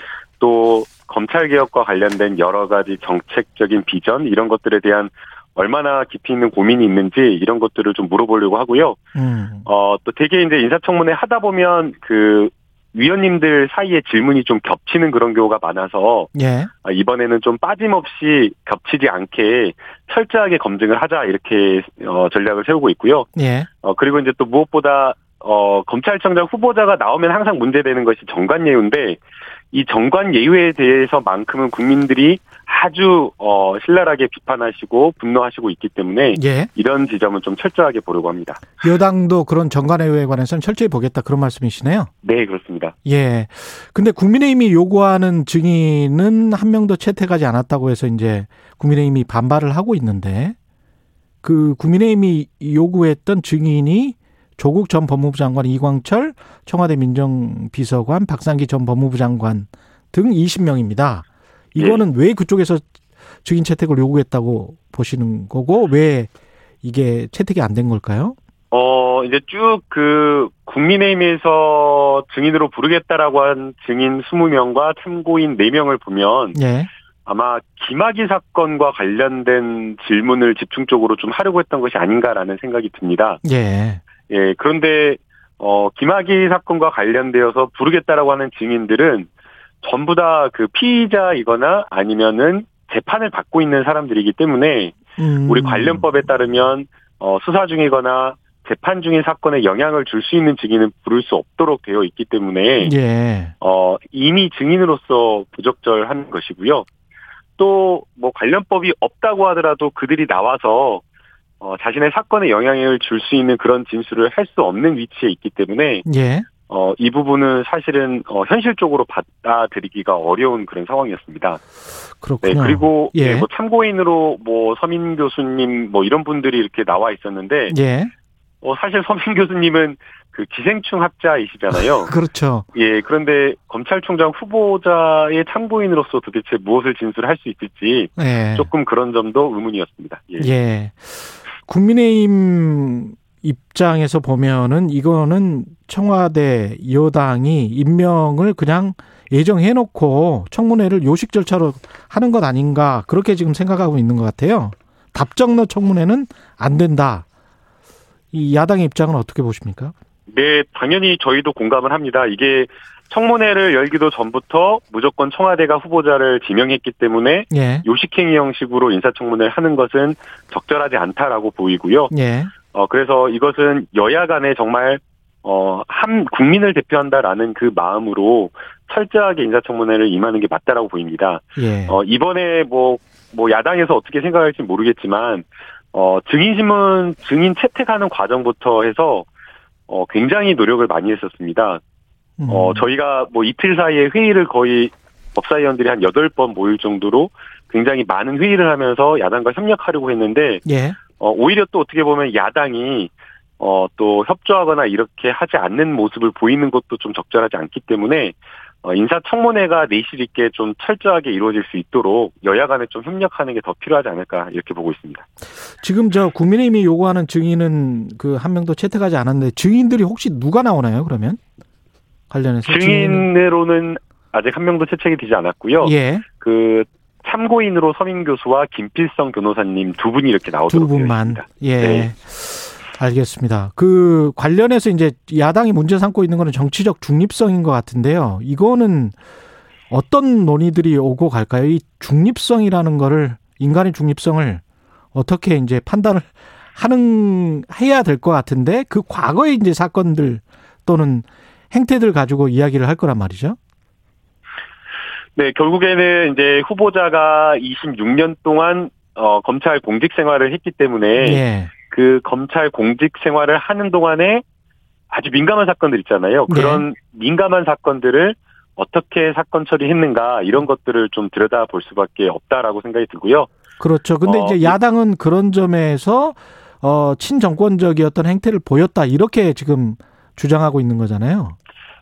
또 검찰 개혁과 관련된 여러 가지 정책적인 비전 이런 것들에 대한 얼마나 깊이 있는 고민이 있는지 이런 것들을 좀 물어보려고 하고요. 음. 어, 또 되게 이제 인사청문회 하다 보면 그 위원님들 사이에 질문이 좀 겹치는 그런 경우가 많아서 예. 아, 이번에는 좀 빠짐없이 겹치지 않게 철저하게 검증을 하자 이렇게 어, 전략을 세우고 있고요. 예. 어, 그리고 이제 또 무엇보다 어, 검찰청장 후보자가 나오면 항상 문제되는 것이 정관 예우인데 이 정관 예우에 대해서만큼은 국민들이 아주 어, 신랄하게 비판하시고 분노하시고 있기 때문에 예. 이런 지점은 좀 철저하게 보려고 합니다. 여당도 그런 정관회의에 관해서는 철저히 보겠다 그런 말씀이시네요. 네, 그렇습니다. 예. 근데 국민의힘이 요구하는 증인은 한 명도 채택하지 않았다고 해서 이제 국민의힘이 반발을 하고 있는데 그 국민의힘이 요구했던 증인이 조국 전 법무부 장관, 이광철 청와대 민정비서관, 박상기 전 법무부 장관 등 20명입니다. 이거는 왜 그쪽에서 증인 채택을 요구했다고 보시는 거고 왜 이게 채택이 안 된 걸까요? 어, 이제 쭉 그 국민의힘에서 증인으로 부르겠다라고 한 증인 20명과 참고인 4명을 보면 예. 아마 김학의 사건과 관련된 질문을 집중적으로 좀 하려고 했던 것이 아닌가라는 생각이 듭니다. 예. 예, 그런데 어, 김학의 사건과 관련되어서 부르겠다라고 하는 증인들은 전부 다 그 피의자이거나 아니면은 재판을 받고 있는 사람들이기 때문에 음. 우리 관련법에 따르면 어, 수사 중이거나 재판 중인 사건에 영향을 줄 수 있는 증인은 부를 수 없도록 되어 있기 때문에 예. 어, 이미 증인으로서 부적절한 것이고요. 또 뭐 관련법이 없다고 하더라도 그들이 나와서 어, 자신의 사건에 영향을 줄 수 있는 그런 진술을 할 수 없는 위치에 있기 때문에 예. 어, 이 부분은 사실은 어, 현실적으로 받아들이기가 어려운 그런 상황이었습니다. 네, 그렇군요. 그리고 예. 예, 뭐 참고인으로 뭐 서민 교수님 뭐 이런 분들이 이렇게 나와 있었는데 예. 어, 사실 서민 교수님은 그 기생충 학자이시잖아요. 그렇죠. 예, 그런데 검찰총장 후보자의 참고인으로서 도대체 무엇을 진술할 수 있을지 예. 조금 그런 점도 의문이었습니다. 예. 예. 국민의힘 입장에서 보면은 이거는 청와대 여당이 임명을 그냥 예정해 놓고 청문회를 요식 절차로 하는 것 아닌가 그렇게 지금 생각하고 있는 것 같아요. 답정너 청문회는 안 된다. 이 야당의 입장은 어떻게 보십니까? 네, 당연히 저희도 공감을 합니다. 이게 청문회를 열기도 전부터 무조건 청와대가 후보자를 지명했기 때문에 예. 요식행위 형식으로 인사청문회를 하는 것은 적절하지 않다라고 보이고요. 예. 어, 그래서 이것은 여야 간에 정말, 어, 한 국민을 대표한다라는 그 마음으로 철저하게 인사청문회를 임하는 게 맞다라고 보입니다. 예. 어, 이번에 뭐, 뭐 야당에서 어떻게 생각할지 모르겠지만, 어, 증인신문, 증인 채택하는 과정부터 해서, 어, 굉장히 노력을 많이 했었습니다. 음. 어, 저희가 뭐 이틀 사이에 회의를 거의 법사위원들이 한 8번 모일 정도로 굉장히 많은 회의를 하면서 야당과 협력하려고 했는데, 예. 어, 오히려 또 어떻게 보면 야당이 어, 또 협조하거나 이렇게 하지 않는 모습을 보이는 것도 좀 적절하지 않기 때문에 어, 인사청문회가 내실 있게 좀 철저하게 이루어질 수 있도록 여야 간에 좀 협력하는 게 더 필요하지 않을까 이렇게 보고 있습니다. 지금 저 국민의힘이 요구하는 증인은 그 한 명도 채택하지 않았는데 증인들이 혹시 누가 나오나요? 그러면 관련해서 증인- 증인으로는 아직 한 명도 채택이 되지 않았고요. 예. 그 참고인으로 서민 교수와 김필성 변호사님 두 분이 이렇게 두 나오도록 되어 분만. 예. 네. 알겠습니다. 그 관련해서 이제 야당이 문제 삼고 있는 거는 정치적 중립성인 것 같은데요. 이거는 어떤 논의들이 오고 갈까요? 이 중립성이라는 거를 인간의 중립성을 어떻게 이제 판단을 하는 해야 될 것 같은데 그 과거의 이제 사건들 또는 행태들 가지고 이야기를 할 거란 말이죠. 네, 결국에는 이제 후보자가 26년 동안 어, 검찰 공직 생활을 했기 때문에 예. 그 검찰 공직 생활을 하는 동안에 아주 민감한 사건들 있잖아요. 네. 그런 민감한 사건들을 어떻게 사건 처리했는가 이런 것들을 좀 들여다 볼 수밖에 없다라고 생각이 들고요. 그렇죠. 근데 어, 이제 이- 야당은 그런 점에서 어 친정권적이었던 행태를 보였다 이렇게 지금 주장하고 있는 거잖아요.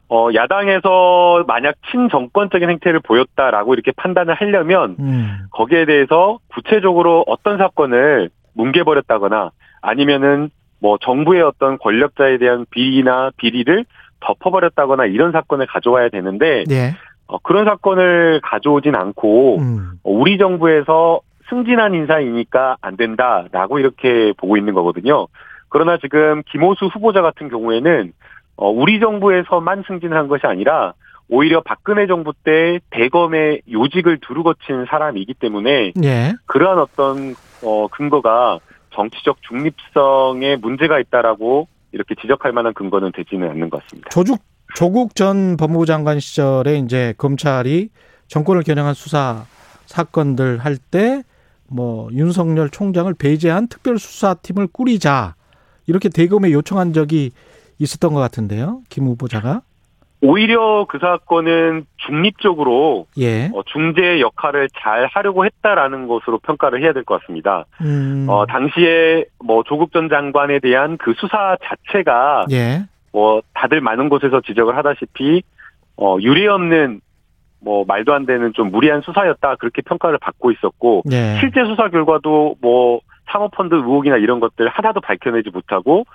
어, 야당에서 만약 친정권적인 행태를 보였다라고 이렇게 판단을 하려면 음. 거기에 대해서 구체적으로 어떤 사건을 뭉개버렸다거나 아니면은 뭐 정부의 어떤 권력자에 대한 비리나 비리를 덮어버렸다거나 이런 사건을 가져와야 되는데 예. 어, 그런 사건을 가져오진 않고 음. 어, 우리 정부에서 승진한 인사이니까 안 된다라고 이렇게 보고 있는 거거든요. 그러나 지금 김호수 후보자 같은 경우에는 어, 우리 정부에서만 승진을 한 것이 아니라 오히려 박근혜 정부 때 대검의 요직을 두루 거친 사람이기 때문에 예. 그러한 어떤 어, 근거가 정치적 중립성에 문제가 있다라고 이렇게 지적할 만한 근거는 되지는 않는 것 같습니다. 조국 조국 전 법무부 장관 시절에 이제 검찰이 정권을 겨냥한 수사 사건들 할 때 뭐 윤석열 총장을 배제한 특별 수사팀을 꾸리자 이렇게 대검에 요청한 적이 있었던 것 같은데요. 김 후보자가 오히려 그 사건은 중립적으로 예. 어, 중재 역할을 잘 하려고 했다라는 것으로 평가를 해야 될 것 같습니다. 음. 어, 당시에 뭐 조국 전 장관에 대한 그 수사 자체가 예. 뭐 다들 많은 곳에서 지적을 하다시피 어, 유례 없는 뭐 말도 안 되는 좀 무리한 수사였다 그렇게 평가를 받고 있었고 예. 실제 수사 결과도 뭐 사모펀드 의혹이나 이런 것들 하나도 밝혀내지 못하고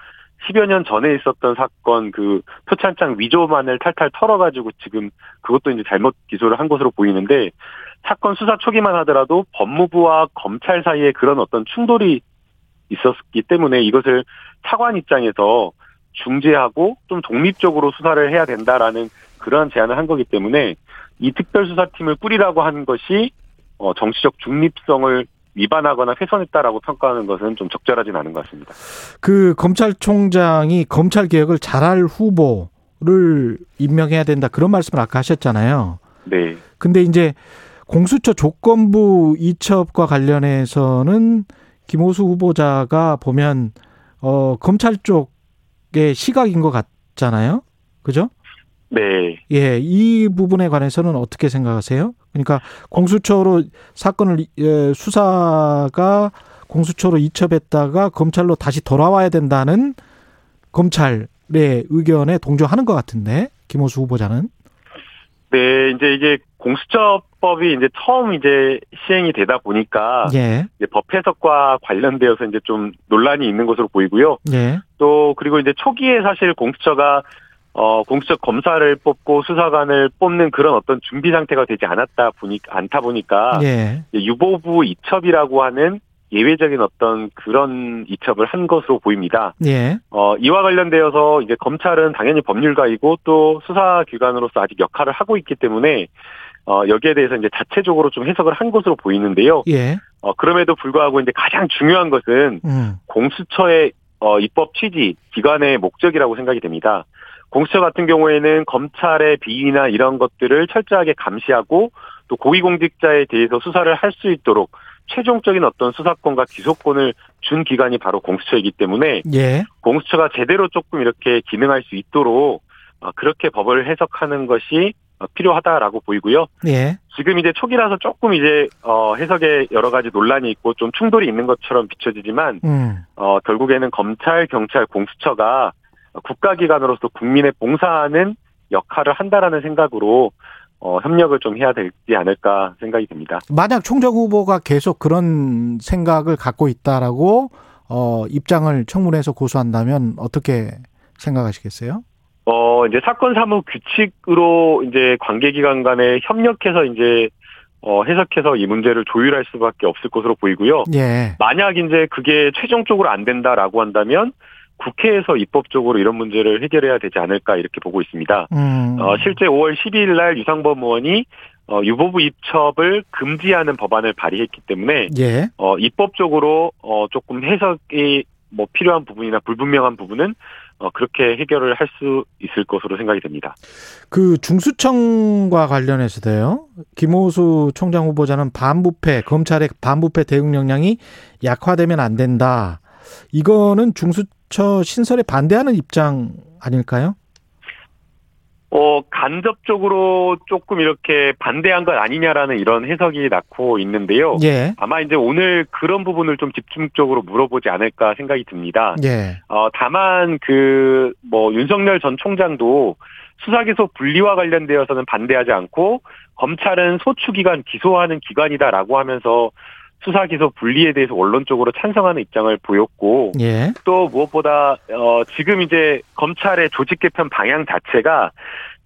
10여 년 전에 있었던 사건 그 표창장 위조만을 탈탈 털어가지고 지금 그것도 이제 잘못 기소를 한 것으로 보이는데 사건 수사 초기만 하더라도 법무부와 검찰 사이에 그런 어떤 충돌이 있었기 때문에 이것을 차관 입장에서 중재하고 좀 독립적으로 수사를 해야 된다라는 그러한 제안을 한 거기 때문에 이 특별수사팀을 꾸리라고 한 것이 어, 정치적 중립성을 위반하거나 훼손했다라고 평가하는 것은 좀 적절하진 않은 것 같습니다. 그 검찰총장이 검찰 개혁을 잘할 후보를 임명해야 된다 그런 말씀을 아까 하셨잖아요. 네. 근데 이제 공수처 조건부 이첩과 관련해서는 김호수 후보자가 보면 어 검찰 쪽의 시각인 것 같잖아요. 그죠? 네. 예, 이 부분에 관해서는 어떻게 생각하세요? 그러니까 공수처로 사건을 예, 수사가 공수처로 이첩했다가 검찰로 다시 돌아와야 된다는 검찰의 의견에 동조하는 것 같은데 김호수 후보자는 네, 이제 이게 공수처법이 이제 처음 이제 시행이 되다 보니까 예, 이제 법 해석과 관련되어서 이제 좀 논란이 있는 것으로 보이고요. 예, 또 그리고 이제 초기에 사실 공수처가 어 공수처 검사를 뽑고 수사관을 뽑는 그런 어떤 준비 상태가 되지 않았다 보니 않다 보니까 예, 유보부 이첩이라고 하는 예외적인 어떤 그런 이첩을 한 것으로 보입니다. 예, 어, 이와 관련되어서 이제 검찰은 당연히 법률가이고 또 수사 기관으로서 아직 역할을 하고 있기 때문에 어, 여기에 대해서 이제 자체적으로 좀 해석을 한 것으로 보이는데요. 예, 어, 그럼에도 불구하고 이제 가장 중요한 것은 음, 공수처의 어, 입법 취지, 기관의 목적이라고 생각이 됩니다. 공수처 같은 경우에는 검찰의 비리나 이런 것들을 철저하게 감시하고 또 고위공직자에 대해서 수사를 할 수 있도록 최종적인 어떤 수사권과 기소권을 준 기관이 바로 공수처이기 때문에 예, 공수처가 제대로 조금 이렇게 기능할 수 있도록 어, 그렇게 법을 해석하는 것이 어, 필요하다라고 보이고요. 예, 지금 이제 초기라서 조금 이제 어, 해석에 여러 가지 논란이 있고 좀 충돌이 있는 것처럼 비춰지지만 음, 어, 결국에는 검찰, 경찰, 공수처가 국가기관으로서 국민의 봉사하는 역할을 한다라는 생각으로 어, 협력을 좀 해야 되지 않을까 생각이 듭니다. 만약 총장 후보가 계속 그런 생각을 갖고 있다라고 어 입장을 청문회에서 고수한다면 어떻게 생각하시겠어요? 어, 이제 사건 사무 규칙으로 이제 관계기관 간에 협력해서 이제 어, 해석해서 이 문제를 조율할 수밖에 없을 것으로 보이고요. 예, 만약 이제 그게 최종적으로 안 된다라고 한다면 국회에서 입법적으로 이런 문제를 해결해야 되지 않을까 이렇게 보고 있습니다. 음, 어, 실제 5월 12일 날 유상범 의원이 어, 유보부 입첩을 금지하는 법안을 발의했기 때문에 예, 어, 입법적으로 어, 조금 해석이 뭐 필요한 부분이나 불분명한 부분은 어, 그렇게 해결을 할 수 있을 것으로 생각이 됩니다. 그 중수청과 관련해서도요. 김호수 총장 후보자는 반부패 검찰의 반부패 대응 역량이 약화되면 안 된다. 이거는 중수 처 신설에 반대하는 입장 아닐까요? 어, 간접적으로 조금 이렇게 반대한 것 아니냐라는 이런 해석이 낳고 있는데요. 예. 아마 이제 오늘 그런 부분을 좀 집중적으로 물어보지 않을까 생각이 듭니다. 예. 어, 다만 그 뭐 윤석열 전 총장도 수사기소 분리와 관련되어서는 반대하지 않고 검찰은 소추기관 기소하는 기관이다라고 하면서 수사 기소 분리에 대해서 원론 적으로 찬성하는 입장을 보였고 예. 또 무엇보다 어 지금 이제 검찰의 조직 개편 방향 자체가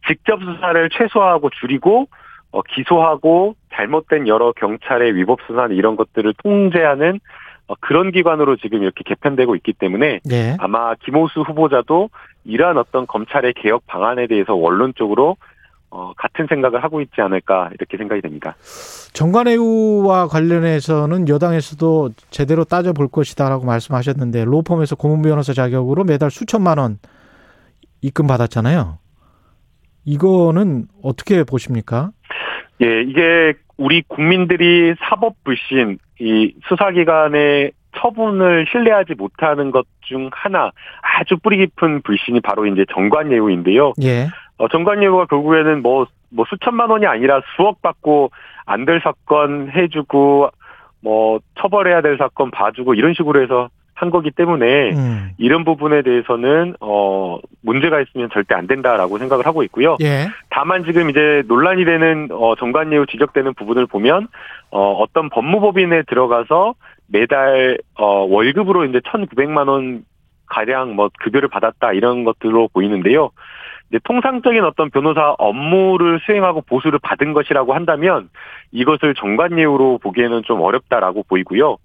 직접 수사를 최소화하고 줄이고 어 기소하고 잘못된 여러 경찰의 위법 수사 이런 것들을 통제하는 어 그런 기관으로 지금 이렇게 개편되고 있기 때문에 예. 아마 김호수 후보자도 이러한 어떤 검찰의 개혁 방안에 대해서 원론적으로 어 같은 생각을 하고 있지 않을까 이렇게 생각이 됩니다. 정관예우와 관련해서는 여당에서도 제대로 따져볼 것이다라고 말씀하셨는데 로펌에서 고문 변호사 자격으로 매달 수천만 원 입금 받았잖아요. 이거는 어떻게 보십니까? 예, 이게 우리 국민들이 사법 불신, 이 수사기관의 처분을 신뢰하지 못하는 것 중 하나 아주 뿌리 깊은 불신이 바로 이제 정관예우인데요. 예. 어, 정관예우가 결국에는 뭐, 뭐 수천만 원이 아니라 수억 받고 안 될 사건 해주고 뭐 처벌해야 될 사건 봐주고 이런 식으로 해서 한 거기 때문에 음. 이런 부분에 대해서는 어 문제가 있으면 절대 안 된다라고 생각을 하고 있고요. 예. 다만 지금 이제 논란이 되는 어 정관예우 지적되는 부분을 보면 어 어떤 법무법인에 들어가서 매달 어 월급으로 이제 1,900만 원 가량 뭐 급여를 받았다 이런 것들로 보이는데요. 이제 통상적인 어떤 변호사 업무를 수행하고 보수를 받은 것이라고 한다면 이것을 정관예우로 보기에는 좀 어렵다라고 보이고요.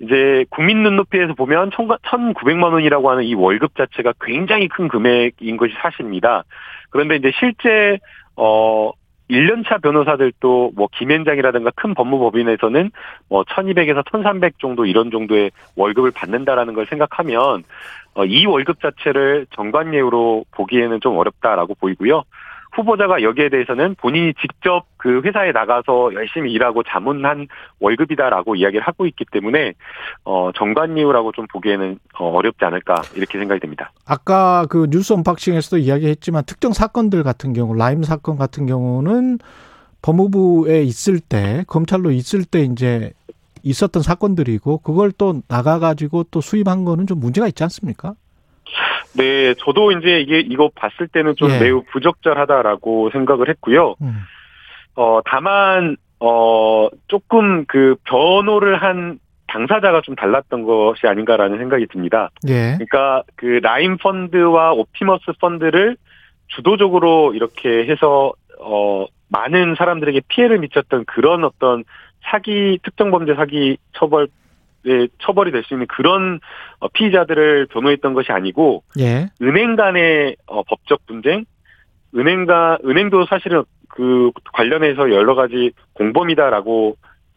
이제 국민 눈높이에서 보면 1,900만 원이라고 하는 이 월급 자체가 굉장히 큰 금액인 것이 사실입니다. 그런데 이제 실제 어 1년차 변호사들도 뭐 김현장이라든가 큰 법무법인에서는 뭐 1200에서 1300 정도 이런 정도의 월급을 받는다라는 걸 생각하면 어, 이 월급 자체를 정관예우로 보기에는 좀 어렵다라고 보이고요. 후보자가 여기에 대해서는 본인이 직접 그 회사에 나가서 열심히 일하고 자문한 월급이다라고 이야기를 하고 있기 때문에 어 정관예우라고 좀 보기에는 어, 어렵지 않을까 이렇게 생각이 됩니다. 아까 그 뉴스 언박싱에서도 이야기했지만 특정 사건들 같은 경우 라임 사건 같은 경우는 법무부에 있을 때 검찰로 있을 때 이제 있었던 사건들이고 그걸 또 나가 가지고 또 수입한 거는 좀 문제가 있지 않습니까? 네, 저도 이제 이게 이거 봤을 때는 좀 예. 매우 부적절하다라고 생각을 했고요. 음. 어 다만 어 조금 그 변호를 한 당사자가 좀 달랐던 것이 아닌가라는 생각이 듭니다. 예. 그러니까 그 라임 펀드와 옵티머스 펀드를 주도적으로 이렇게 해서 어 많은 사람들에게 피해를 미쳤던 그런 어떤 사기 특정 범죄 사기 처벌 에 처벌이 될 수 있는 그런 어, 피의자들을 변호했던 것이 아니고 예. 은행 간의 어, 법적 분쟁, 은행가 은행도 사실은 그 관련해서 여러 가지 공범이다라고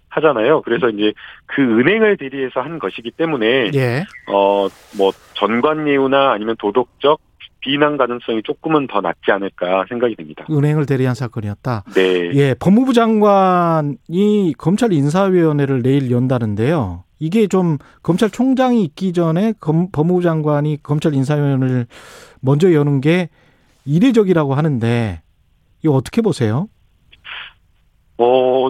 하잖아요. 그래서 이제 그 은행을 대리해서 한 것이기 때문에 예. 어뭐 전관예우나 아니면 도덕적 비난 가능성이 조금은 더 낮지 않을까 생각이 됩니다. 은행을 대리한 사건이었다. 네. 예, 법무부 장관이 검찰 인사위원회를 내일 연다는데요. 이게 좀 검찰총장이 있기 전에 검, 법무부 장관이 검찰 인사위원회를 먼저 여는 게 이례적이라고 하는데 이거 어떻게 보세요? 어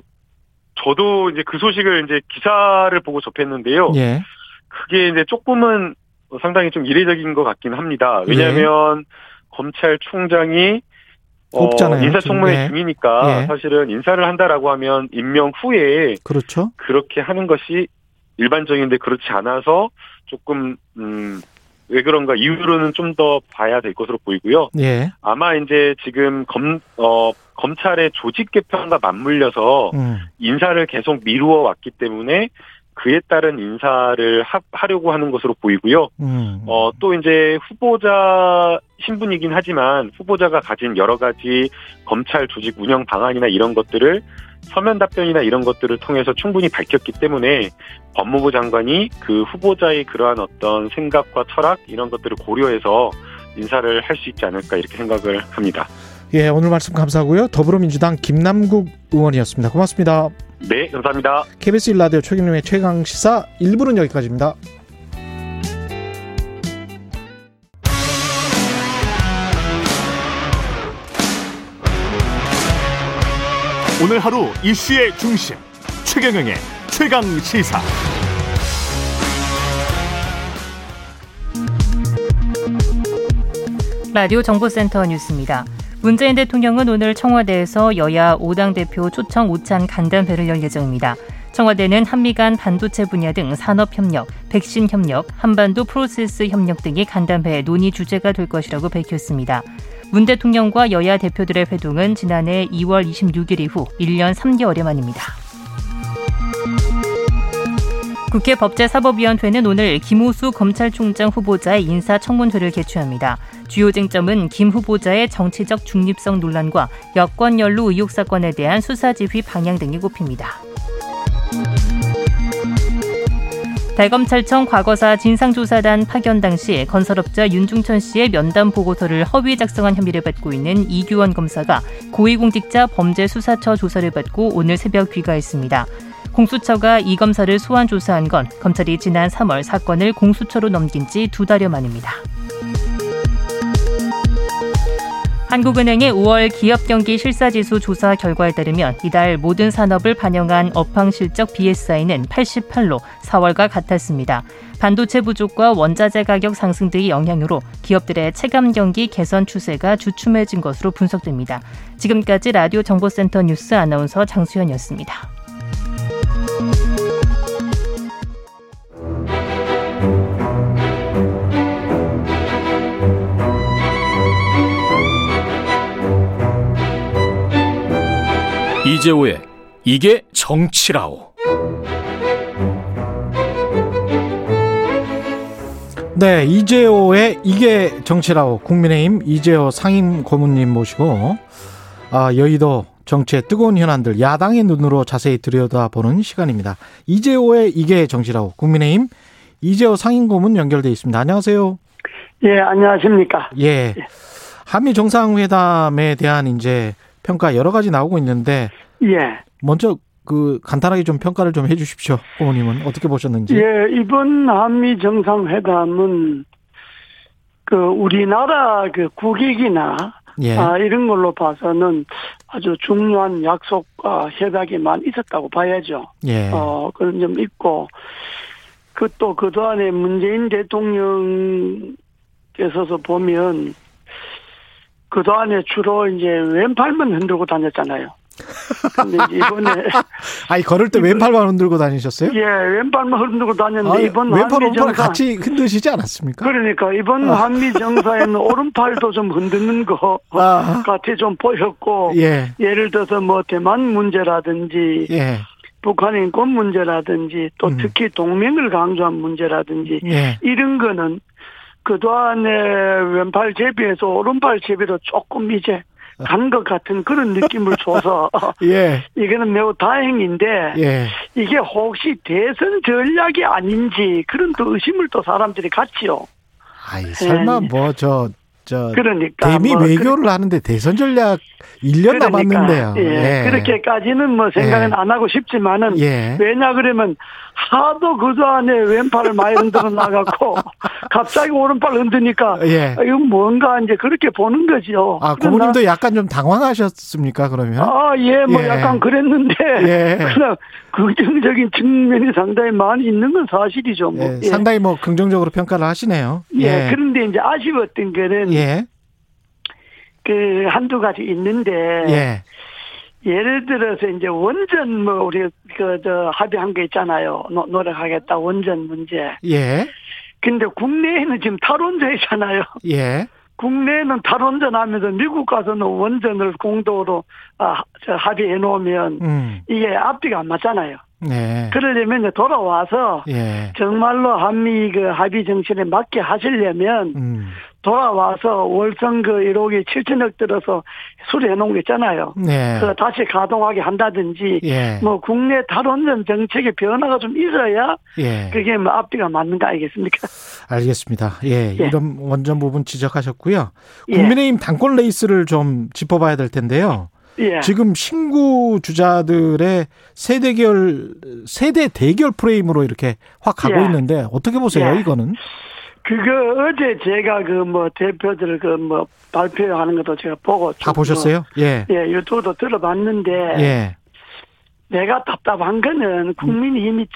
저도 이제 그 소식을 이제 기사를 보고 접했는데요. 예, 그게 이제 조금은 상당히 좀 이례적인 것 같긴 합니다. 왜냐하면 검찰총장이 어, 없잖아요, 인사청문회 지금. 예. 중이니까 예. 사실은 인사를 한다라고 하면 임명 후에 그렇죠. 그렇게 하는 것이 일반적인데 그렇지 않아서 조금 음, 왜 그런가 이유로는 좀 더 봐야 될 것으로 보이고요. 예, 아마 이제 지금 검, 어, 검찰의 조직 개편과 맞물려서 음, 인사를 계속 미루어 왔기 때문에 그에 따른 인사를 하, 하려고 하는 것으로 보이고요. 음, 어, 또 이제 후보자 신분이긴 하지만 후보자가 가진 여러 가지 검찰 조직 운영 방안이나 이런 것들을 서면 답변이나 이런 것들을 통해서 충분히 밝혔기 때문에 법무부 장관이 그 후보자의 그러한 어떤 생각과 철학 이런 것들을 고려해서 인사를 할 수 있지 않을까 이렇게 생각을 합니다. 예, 오늘 말씀 감사하고요. 더불어민주당 김남국 의원이었습니다. 고맙습니다. 네, 감사합니다. KBS 일라디오 최경영의 최강 시사 1부는 여기까지입니다. 오늘 하루 이슈의 중심 최경영의 최강 시사. 라디오 정보센터 뉴스입니다. 문재인 대통령은 오늘 청와대에서 여야 5당 대표 초청 오찬 간담회를 열 예정입니다. 청와대는 한미 간 반도체 분야 등 산업 협력, 백신 협력, 한반도 프로세스 협력 등이 간담회 논의 주제가 될 것이라고 밝혔습니다. 문 대통령과 여야 대표들의 회동은 지난해 2월 26일 이후 1년 3개월여 만입니다. 국회 법제사법위원회는 오늘 김호수 검찰총장 후보자의 인사청문회를 개최합니다. 주요 쟁점은 김 후보자의 정치적 중립성 논란과 여권 연루 의혹 사건에 대한 수사 지휘 방향 등이 꼽힙니다. 대검찰청 과거사 진상조사단 파견 당시 건설업자 윤중천 씨의 면담 보고서를 허위 작성한 혐의를 받고 있는 이규원 검사가 고위공직자 범죄수사처 조사를 받고 오늘 새벽 귀가했습니다. 공수처가 이 검사를 소환 조사한 건 검찰이 지난 3월 사건을 공수처로 넘긴 지 두 달여 만입니다. 한국은행의 5월 기업 경기 실사지수 조사 결과에 따르면 이달 모든 산업을 반영한 업황 실적 BSI는 88로 4월과 같았습니다. 반도체 부족과 원자재 가격 상승 등의 영향으로 기업들의 체감 경기 개선 추세가 주춤해진 것으로 분석됩니다. 지금까지 라디오 정보센터 뉴스 아나운서 장수현이었습니다. 이재호의 이게 정치라오. 네, 이재호의 이게 정치라고 국민의힘 이재호 상임 고문님 모시고 아, 여의도 정치의 뜨거운 현안들 야당의 눈으로 자세히 들여다보는 시간입니다. 이재호의 이게 정치라고 국민의힘 이재호 상임 고문 연결돼 있습니다. 안녕하세요. 예, 안녕하십니까. 예. 한미 정상회담에 대한 이제 평가 여러 가지 나오고 있는데 예. 먼저 그 간단하게 좀 평가를 좀 해주십시오. 고모님은 어떻게 보셨는지. 예, 이번 한미 정상회담은 그 우리나라 그 국익이나 예. 아, 이런 걸로 봐서는 아주 중요한 약속과 협약이 많이 있었다고 봐야죠. 예. 어, 그런 점 있고, 그 또 그동안에 문재인 대통령께서서 보면, 그동안에 주로 이제 왼팔만 흔들고 다녔잖아요. 근데 이번에, 아니 걸을 때 왼팔만 흔들고 다니셨어요? 예, 왼팔만 흔들고 다녔는데, 아니, 이번 왼팔 오른팔 정상, 같이 흔드시지 않았습니까? 그러니까 이번 아. 한미 정사에는 오른팔도 좀 흔드는 거 아. 같이 좀 보였고, 예. 예를 들어서 뭐 대만 문제라든지, 예. 북한의 인권 문제라든지 또 음. 특히 동맹을 강조한 문제라든지 예. 이런 거는 그동안에 왼팔 제비에서 오른팔 제비로 조금 이제 간 것 같은 그런 느낌을 줘서 예. 이거는 매우 다행인데 예. 이게 혹시 대선 전략이 아닌지 그런 또 의심을 또 사람들이 갖지요. 아이 설마 예. 뭐저 저 그러니까 대미 뭐 외교를 하는데 대선 전략 1년 그러니까, 남았는데요. 예, 그렇게까지는 뭐 생각은 예. 안 하고 싶지만은 예. 왜냐 그러면 하도 그동안에 왼팔을 많이 흔들어 나갔고 갑자기 오른팔 흔드니까 예. 이거 뭔가 이제 그렇게 보는 거죠. 아, 고모님도 약간 좀 당황하셨습니까, 그러면? 아, 예, 뭐 예. 약간 그랬는데 예. 그냥 긍정적인 측면이 상당히 많이 있는 건 사실이죠. 뭐. 예, 예. 상당히 뭐 긍정적으로 평가를 하시네요. 예, 그런데 이제 아쉬웠던 거는 예. 그 한두 가지 있는데 예. 예를 들어서 이제 원전 뭐 우리 그 저 합의한 거 있잖아요. 노, 노력하겠다 원전 문제. 예. 근데 국내에는 지금 탈원전이잖아요. 예. 국내에는 탈원전 하면서 미국 가서는 원전을 공도로 아, 저 합의해 놓으면 음. 이게 앞뒤가 안 맞잖아요. 네. 그러려면 이제 돌아와서 예. 정말로 한미 그 합의 정신에 맞게 하시려면 음. 돌아와서 월성 그 1호기 7천억 들어서 수리해 놓은 거 있잖아요. 네. 그거 다시 가동하게 한다든지 예. 뭐 국내 탈원전 정책의 변화가 좀 있어야 예. 그게 뭐 앞뒤가 맞는 거 아니겠습니까? 알겠습니다. 예. 예. 이런 원전 부분 지적하셨고요. 예. 국민의힘 당권 레이스를 좀 짚어봐야 될 텐데요. 예. 지금 신구 주자들의 세대 결 세대 대결 프레임으로 이렇게 확 가고 예. 있는데 어떻게 보세요, 예. 이거는? 그거 어제 제가 그 뭐 대표들 그 뭐 발표하는 것도 제가 보고 다 보셨어요? 예. 예, 유튜브도 들어봤는데 예. 내가 답답한 거는 국민의힘이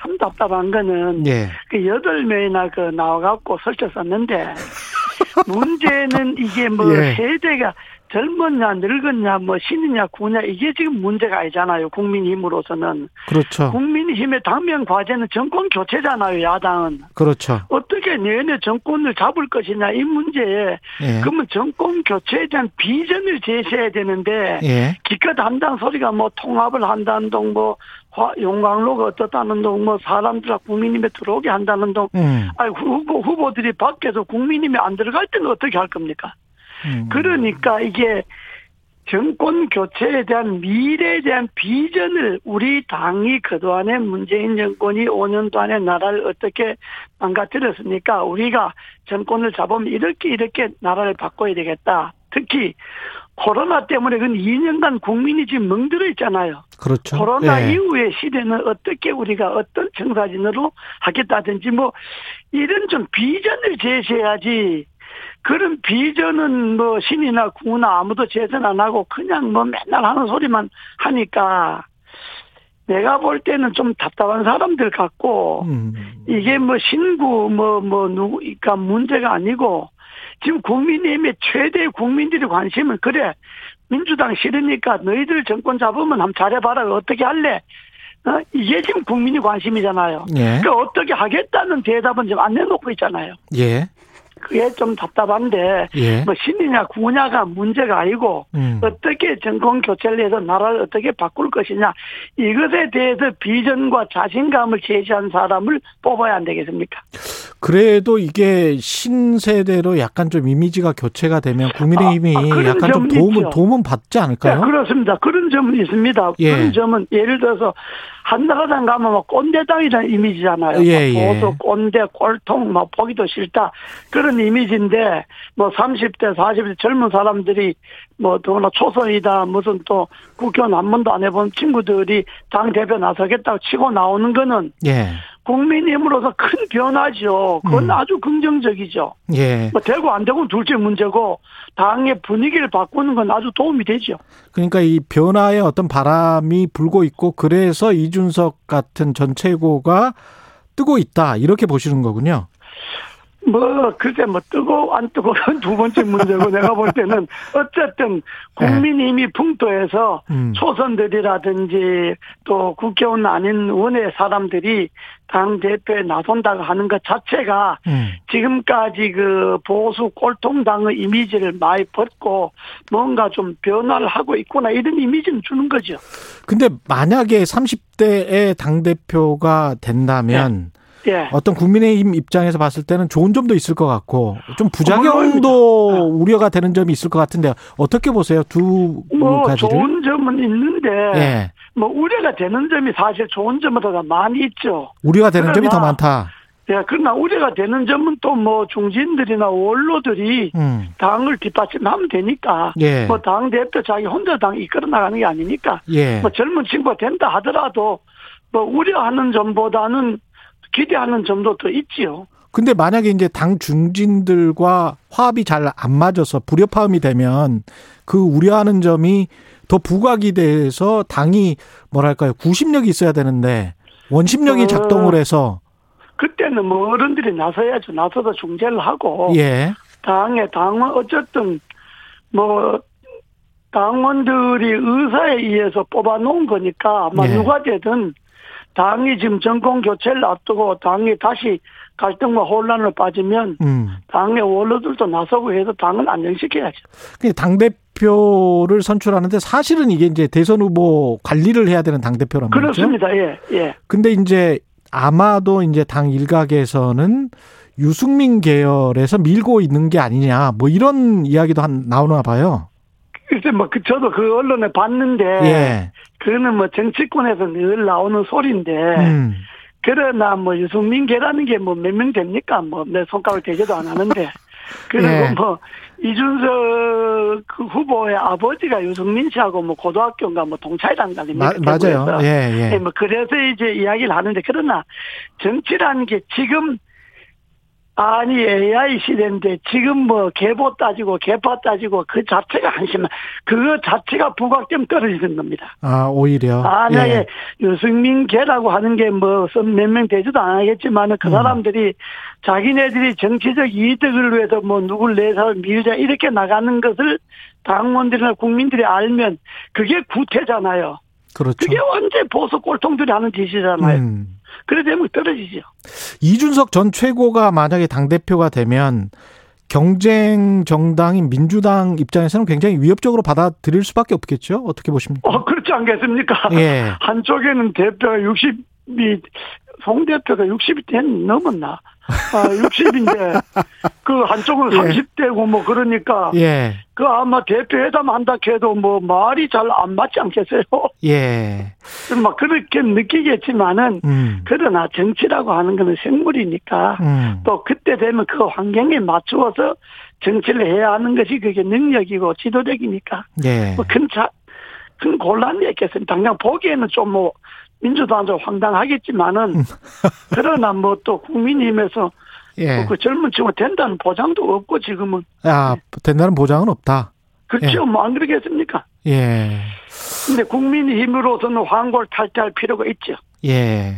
참 답답한 거는 예. 그 여덟 명이나 그 나와갖고 설쳤었는데 문제는 이게 뭐 예. 세대가 젊었냐 늙었냐 뭐 신이냐 구냐 이게 지금 문제가 아니잖아요 국민힘으로서는 그렇죠. 국민힘의 당면 과제는 정권 교체잖아요 야당은 그렇죠. 어떻게 내년에 정권을 잡을 것이냐 이 문제에 예. 그러면 정권 교체에 대한 비전을 제시해야 되는데 예. 기껏 한다는 소리가 뭐 통합을 한다는 동, 뭐 화- 용광로가 어떻다는 동, 뭐 사람들 국민님에 들어오게 한다는 동. 음. 아니 후보 후보들이 밖에서 국민님이 안 들어갈 때는 어떻게 할 겁니까? 음. 그러니까 이게 정권 교체에 대한 미래에 대한 비전을 우리 당이 그동안에 문재인 정권이 5년 동안에 나라를 어떻게 망가뜨렸습니까? 우리가 정권을 잡으면 이렇게 이렇게 나라를 바꿔야 되겠다. 특히 코로나 때문에 그 2년간 국민이 지금 멍들어 있잖아요. 그렇죠. 코로나 예. 이후의 시대는 어떻게 우리가 어떤 청사진으로 하겠다든지 뭐 이런 좀 비전을 제시해야지 그런 비전은 뭐 신이나 구나 아무도 제선 안 하고 그냥 뭐 맨날 하는 소리만 하니까 내가 볼 때는 좀 답답한 사람들 같고 음. 이게 뭐 신구 뭐뭐 누구니까 문제가 아니고 지금 국민의힘의 최대 국민들의 관심은 그래 민주당 싫으니까 너희들 정권 잡으면 한번 잘해봐라 어떻게 할래? 어? 이게 지금 국민의 관심이잖아요. 예. 그 어떻게 하겠다는 대답은 지금 안 내놓고 있잖아요. 예. 그게 좀 답답한데 예. 뭐 신이냐 구냐가 문제가 아니고 음. 어떻게 정권 교체를 해서 나라를 어떻게 바꿀 것이냐 이것에 대해서 비전과 자신감을 제시한 사람을 뽑아야 안 되겠습니까? 그래도 이게 신세대로 약간 좀 이미지가 교체가 되면 국민의힘이 아, 아, 약간 좀 도움은 있죠. 도움은 받지 않을까요? 네, 그렇습니다. 그런 점은 있습니다. 예. 그런 점은 예를 들어서 한나라당 가면 막 꼰대 당이라는 이미지잖아요. 예, 막 예. 보수, 꼰대, 꼴통, 막 보기도 싫다. 그런 이미지인데 뭐 30대, 40대 젊은 사람들이 뭐 더구나 초선이다 무슨 또 국회의원 한 번도 안 해본 친구들이 당 대표 나서겠다고 치고 나오는 거는 예. 국민힘으로서 큰 변화죠. 그건 음. 아주 긍정적이죠. 예. 뭐 되고 안 되고 둘째 문제고 당의 분위기를 바꾸는 건 아주 도움이 되죠. 그러니까 이 변화의 어떤 바람이 불고 있고 그래서 이준석 같은 전 최고가 뜨고 있다 이렇게 보시는 거군요. 뭐 글쎄 뭐 뜨고 안 뜨고는 두 번째 문제고 내가 볼 때는 어쨌든 국민의힘이 풍토에서 음. 초선들이라든지 또 국회의원 아닌 원외 사람들이 당 대표에 나선다고 하는 것 자체가 음. 지금까지 그 보수 꼴통당의 이미지를 많이 벗고 뭔가 좀 변화를 하고 있구나 이런 이미지는 주는 거죠. 근데 만약에 30대의 당 대표가 된다면 예. 어떤 국민의힘 입장에서 봤을 때는 좋은 점도 있을 것 같고 좀 부작용도 물론입니다. 우려가 되는 점이 있을 것 같은데 어떻게 보세요 두 뭐 가지를? 좋은 점은 있는데 예. 뭐 우려가 되는 점이 사실 좋은 점보다 많이 있죠. 우려가 되는 점이 더 많다. 예, 그러나 우려가 되는 점은 또 뭐 중진들이나 원로들이 음. 당을 뒷받침하면 되니까. 예. 뭐당 대표 자기 혼자 당 이끌어 나가는 게 아니니까. 예. 뭐 젊은 친구가 된다 하더라도 뭐 우려하는 점보다는 기대하는 점도 더 있지요. 근데 만약에 이제 당 중진들과 화합이 잘 안 맞아서 불협화음이 되면 그 우려하는 점이 더 부각이 돼서 당이 뭐랄까요 구심력이 있어야 되는데 원심력이 어. 작동을 해서 그때는 뭐 어른들이 나서야죠. 나서서 중재를 하고. 예 당의 당원 어쨌든 뭐 당원들이 의사에 의해서 뽑아놓은 거니까 아마 예. 누가 되든 당이 지금 정권 교체를 앞두고 당이 다시 갈등과 혼란을 빠지면 음. 당의 원로들도 나서고 해서 당을 안정시켜야죠. 당 대표를 선출하는데 사실은 이게 이제 대선 후보 관리를 해야 되는 당 대표란 말이죠. 그렇습니다. 예, 예. 근데 이제 아마도 이제 당 일각에서는 유승민 계열에서 밀고 있는 게 아니냐 뭐 이런 이야기도 한 나오나 봐요. 글쎄 뭐 그, 저도 그 언론에 봤는데 예. 그거는 뭐 정치권에서 늘 나오는 소리인데 음. 그러나 뭐 유승민 계라는 게 뭐 몇 명 됩니까? 뭐 내 손가락 대지도 안 하는데. 그리고 예. 뭐 이준석 그 후보의 아버지가 유승민 씨하고 뭐 고등학교인가 뭐 동차이라는 거 아닙니까? 마- 맞아요. 예, 예. 뭐 그래서 이제 이야기를 하는데 그러나 정치라는 게 지금 아니 AI 시대인데 지금 뭐 개보 따지고 개파 따지고 그 자체가 한심한 그거 자체가 부각되면 떨어지는 겁니다. 아 오히려 만약에 예. 유승민 개라고 하는 게 뭐 몇 명 되지도 않겠지만 그 음. 사람들이 자기네들이 정치적 이득을 위해서 뭐 누굴 내사 밀자 이렇게 나가는 것을 당원들이나 국민들이 알면 그게 구태잖아요. 그렇죠. 그게 언제 보수 꼴통들이 하는 짓이잖아요. 음. 그래 되면 떨어지죠. 이준석 전 최고가 만약에 당 대표가 되면 경쟁 정당인 민주당 입장에서는 굉장히 위협적으로 받아들일 수밖에 없겠죠. 어떻게 보십니까? 어, 그렇지 않겠습니까? 예. 한쪽에는 대표가 60이, 송 대표가 60이 넘었나? 아, 60인데, 그 한쪽은 예. 30대고 뭐 그러니까, 예. 그 아마 대표회담 한다 해도 뭐 말이 잘 안 맞지 않겠어요? 예. 막 그렇게 느끼겠지만은, 음. 그러나 정치라고 하는 거는 생물이니까, 음. 또 그때 되면 그 환경에 맞추어서 정치를 해야 하는 것이 그게 능력이고 지도력이니까, 예. 뭐큰 자, 큰 곤란이 있겠습니다. 당장 보기에는 좀 뭐, 민주당도 황당하겠지만은, 그러나 뭐 또 국민의힘에서 예. 그 젊은 친구 된다는 보장도 없고 지금은. 아, 된다는 보장은 없다. 그렇죠. 뭐안 그러겠습니까? 예. 근데 국민의힘으로서는 황골 탈퇴할 필요가 있죠. 예.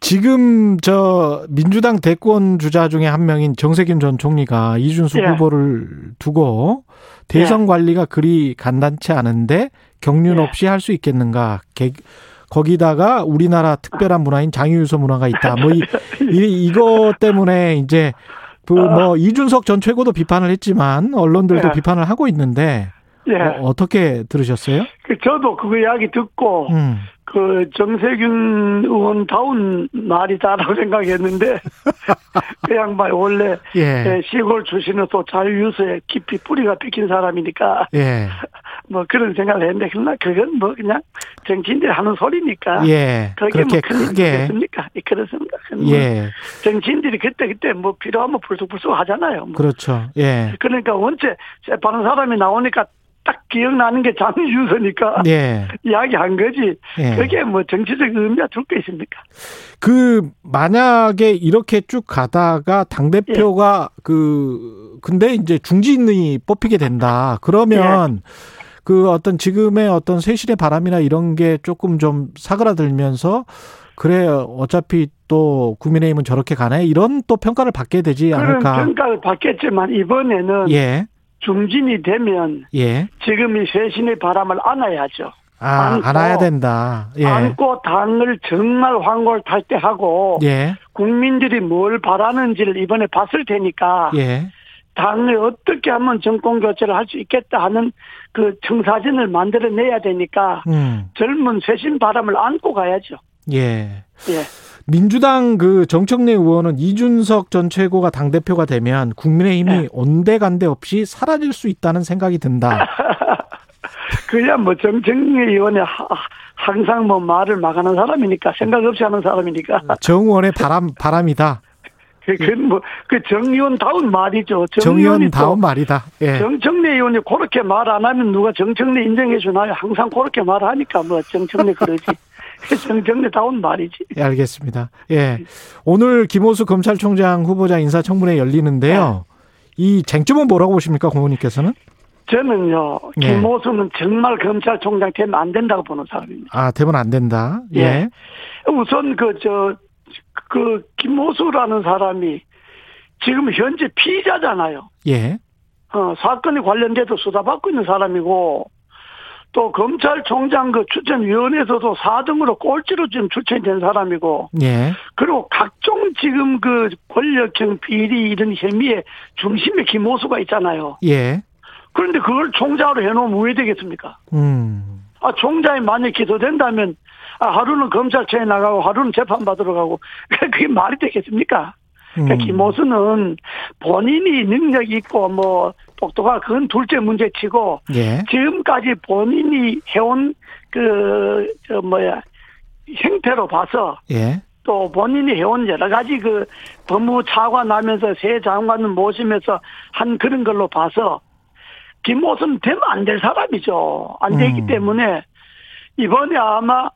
지금 저 민주당 대권 주자 중에 한 명인 정세균 전 총리가 이준석 예. 후보를 두고 대선 관리가 그리 간단치 않은데 경륜 예. 없이 할 수 있겠는가? 개- 거기다가 우리나라 특별한 문화인 장유유서 문화가 있다. 뭐 이, 이 이거 때문에 이제 그뭐 이준석 전 최고도 비판을 했지만 언론들도 예. 비판을 하고 있는데 예. 어, 떻게 들으셨어요? 그 저도 그 이야기 듣고, 음. 그 정세균 의원 다운 말이다라고 생각했는데, 그 양반 원래 예. 예, 시골 출신으로서 자유유서에 깊이 뿌리가 박힌 사람이니까, 예. 뭐 그런 생각을 했는데, 그러나 그건 뭐 그냥 정치인들이 하는 소리니까, 예. 그게 뭐 크게 크겠습니까? 예, 그렇습니다. 뭐 예. 정치인들이 그때 그때 뭐 필요하면 불쑥불쑥 하잖아요. 뭐. 그렇죠. 예. 그러니까 원체 재판하는 사람이 나오니까 딱 기억나는 게 장유유서니까 예. 이야기한 거지. 예. 그게 뭐 정치적 의미가 둘거 있습니까? 그 만약에 이렇게 쭉 가다가 당 대표가 예. 그 근데 이제 중진이 뽑히게 된다. 그러면 예. 그 어떤 지금의 어떤 세실의 바람이나 이런 게 조금 좀 사그라들면서 그래 어차피 또 국민의힘은 저렇게 가네 이런 또 평가를 받게 되지 그런 않을까. 평가를 받겠지만 이번에는 예. 중진이 되면 예. 지금 이 쇄신의 바람을 안아야죠. 아, 안고, 안아야 된다. 예. 안고 당을 정말 황골탈퇴하고 예. 국민들이 뭘 바라는지를 이번에 봤을 테니까 예. 당을 어떻게 하면 정권 교체를 할 수 있겠다 하는 그 청사진을 만들어내야 되니까 음. 젊은 쇄신 바람을 안고 가야죠. 예. 예. 민주당 그 정청래 의원은 이준석 전 최고가 당 대표가 되면 국민의힘이 네. 온데간데 없이 사라질 수 있다는 생각이 든다. 그야 뭐 정청래 의원이 하- 항상 뭐 말을 막하는 사람이니까 생각 없이 하는 사람이니까 정 의원의 바람 바람이다. 그뭐 그 정의원 다운 말이죠. 정의원 다운 또 말이다. 예. 정청래 의원이 그렇게 말 안 하면 누가 정청래 인정해 주나요? 항상 그렇게 말하니까 뭐 정청래 그러지. 정청래 다운 말이지. 예, 알겠습니다. 예. 오늘 김호수 검찰총장 후보자 인사청문회 열리는데요. 이 쟁점은 뭐라고 보십니까, 고모님께서는? 저는요, 예. 김호수는 정말 검찰총장 되면 안 된다고 보는 사람입니다. 아, 되면 안 된다. 예. 예. 우선 그, 저, 그, 김호수라는 사람이 지금 현재 피의자잖아요. 예. 어, 사건에 관련돼서 수사받고 있는 사람이고, 또 검찰총장 그 추천위원회에서도 4등으로 꼴찌로 지금 추천이 된 사람이고, 예. 그리고 각종 지금 그 권력형 비리 이런 혐의의 중심에 김호수가 있잖아요. 예. 그런데 그걸 총장으로 해놓으면 왜 되겠습니까? 음. 아, 총장이 만약 기소된다면, 아, 하루는 검찰청에 나가고, 하루는 재판 받으러 가고, 그게 말이 되겠습니까? 그러니까 음. 김호수는 본인이 능력이 있고, 뭐, 똑똑한, 그건 둘째 문제 치고, 예. 지금까지 본인이 해온, 그, 저, 뭐야, 형태로 봐서, 예. 또 본인이 해온 여러 가지 그 법무 차관 하면서 새 장관을 모시면서 한 그런 걸로 봐서 김호수는 되면 안 될 사람이죠. 안 되기 음. 때문에 이번에 아마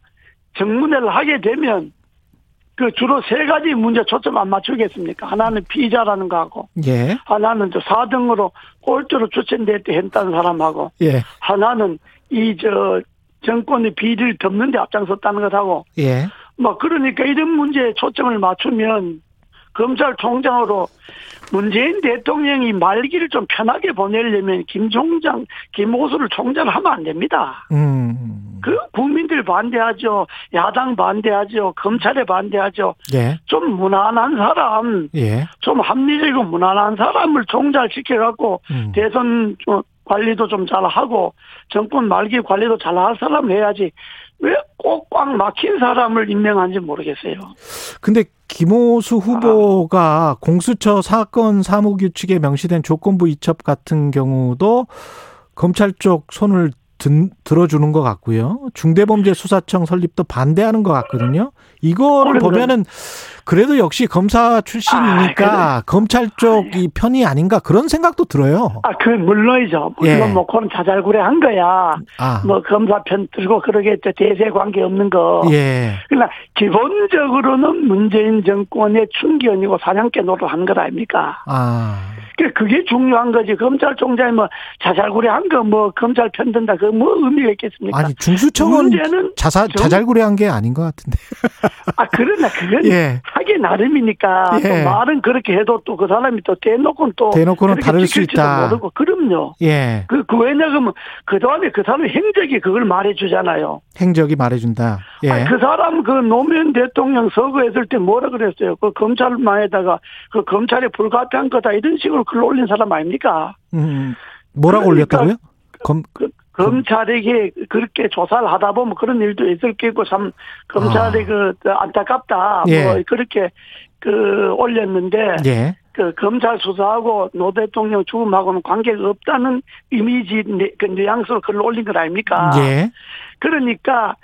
정문회를 하게 되면 그 주로 세 가지 문제 초점 안 맞추겠습니까? 하나는 피자라는 거하고, 예. 하나는 저 4등으로 꼴찌로 추천될 때 했다는 사람하고, 예. 하나는 이 저 정권의 비리를 덮는 데 앞장섰다는 것하고, 예. 뭐 그러니까 이런 문제에 초점을 맞추면 검찰총장으로 문재인 대통령이 말기를 좀 편하게 보내려면 김 총장, 김호수를 총장을 하면 안 됩니다. 음. 그 국민들 반대하죠. 야당 반대하죠. 검찰에 반대하죠. 예. 좀 무난한 사람, 예. 좀 합리적이고 무난한 사람을 총잘 시켜갖고 음. 대선 좀 관리도 좀 잘하고 정권 말기 관리도 잘 할 사람을 해야지 왜 꼭 꽉 막힌 사람을 임명한지 모르겠어요. 근데 김호수 후보가 공수처 사건 사무규칙에 명시된 조건부 이첩 같은 경우도 검찰 쪽 손을 든, 들어주는 것 같고요. 중대범죄수사청 설립도 반대하는 것 같거든요. 이거를 그런데- 보면은 그래도 역시 검사 출신이니까 아, 검찰 쪽이 편이 아닌가 그런 생각도 들어요. 아, 그 물론이죠. 물론 예. 뭐 그건 자잘구레 한 거야. 아, 뭐 검사 편 들고 그러겠죠. 대세 관계 없는 거. 예, 그러나 기본적으로는 문재인 정권의 충견이고 사냥개 노릇하는 것 아닙니까? 아, 그- 그게 중요한 거지. 검찰총장이 뭐 자잘구레 한 거 뭐 검찰 편든다. 그 뭐 의미가 있겠습니까? 아니 중수청은 문제는 자사 정- 자잘구레한 게 아닌 것 같은데. 아 그러나 그건 예. 하기 나름이니까 예. 또 말은 그렇게 해도 또 그 사람이 또 대놓고는 또 대놓고는 다를 수 있다. 모르고 그럼요. 예, 그, 그 왜냐하면 그 다음에 그 사람 행적이 그걸 말해주잖아요. 행적이 말해준다. 예, 아니, 그 사람 그 노무현 대통령 서거했을 때 뭐라 그랬어요? 그 검찰만에다가 그 검찰이 불가피한 거다 이런 식으로 글 올린 사람 아닙니까? 음, 뭐라고 그러니까 올렸다고요? 검, 그, 검찰에게 그렇게 조사를 하다 보면 그런 일도 있을 거고 참 검찰이 아. 그 안타깝다 예. 뭐 그렇게 그 올렸는데 예, 그 검찰 수사하고 노 대통령 죽음하고는 관계가 없다는 이미지 뉘- 그 뉘앙스로 글을 올린 것 아닙니까? 예, 그러니까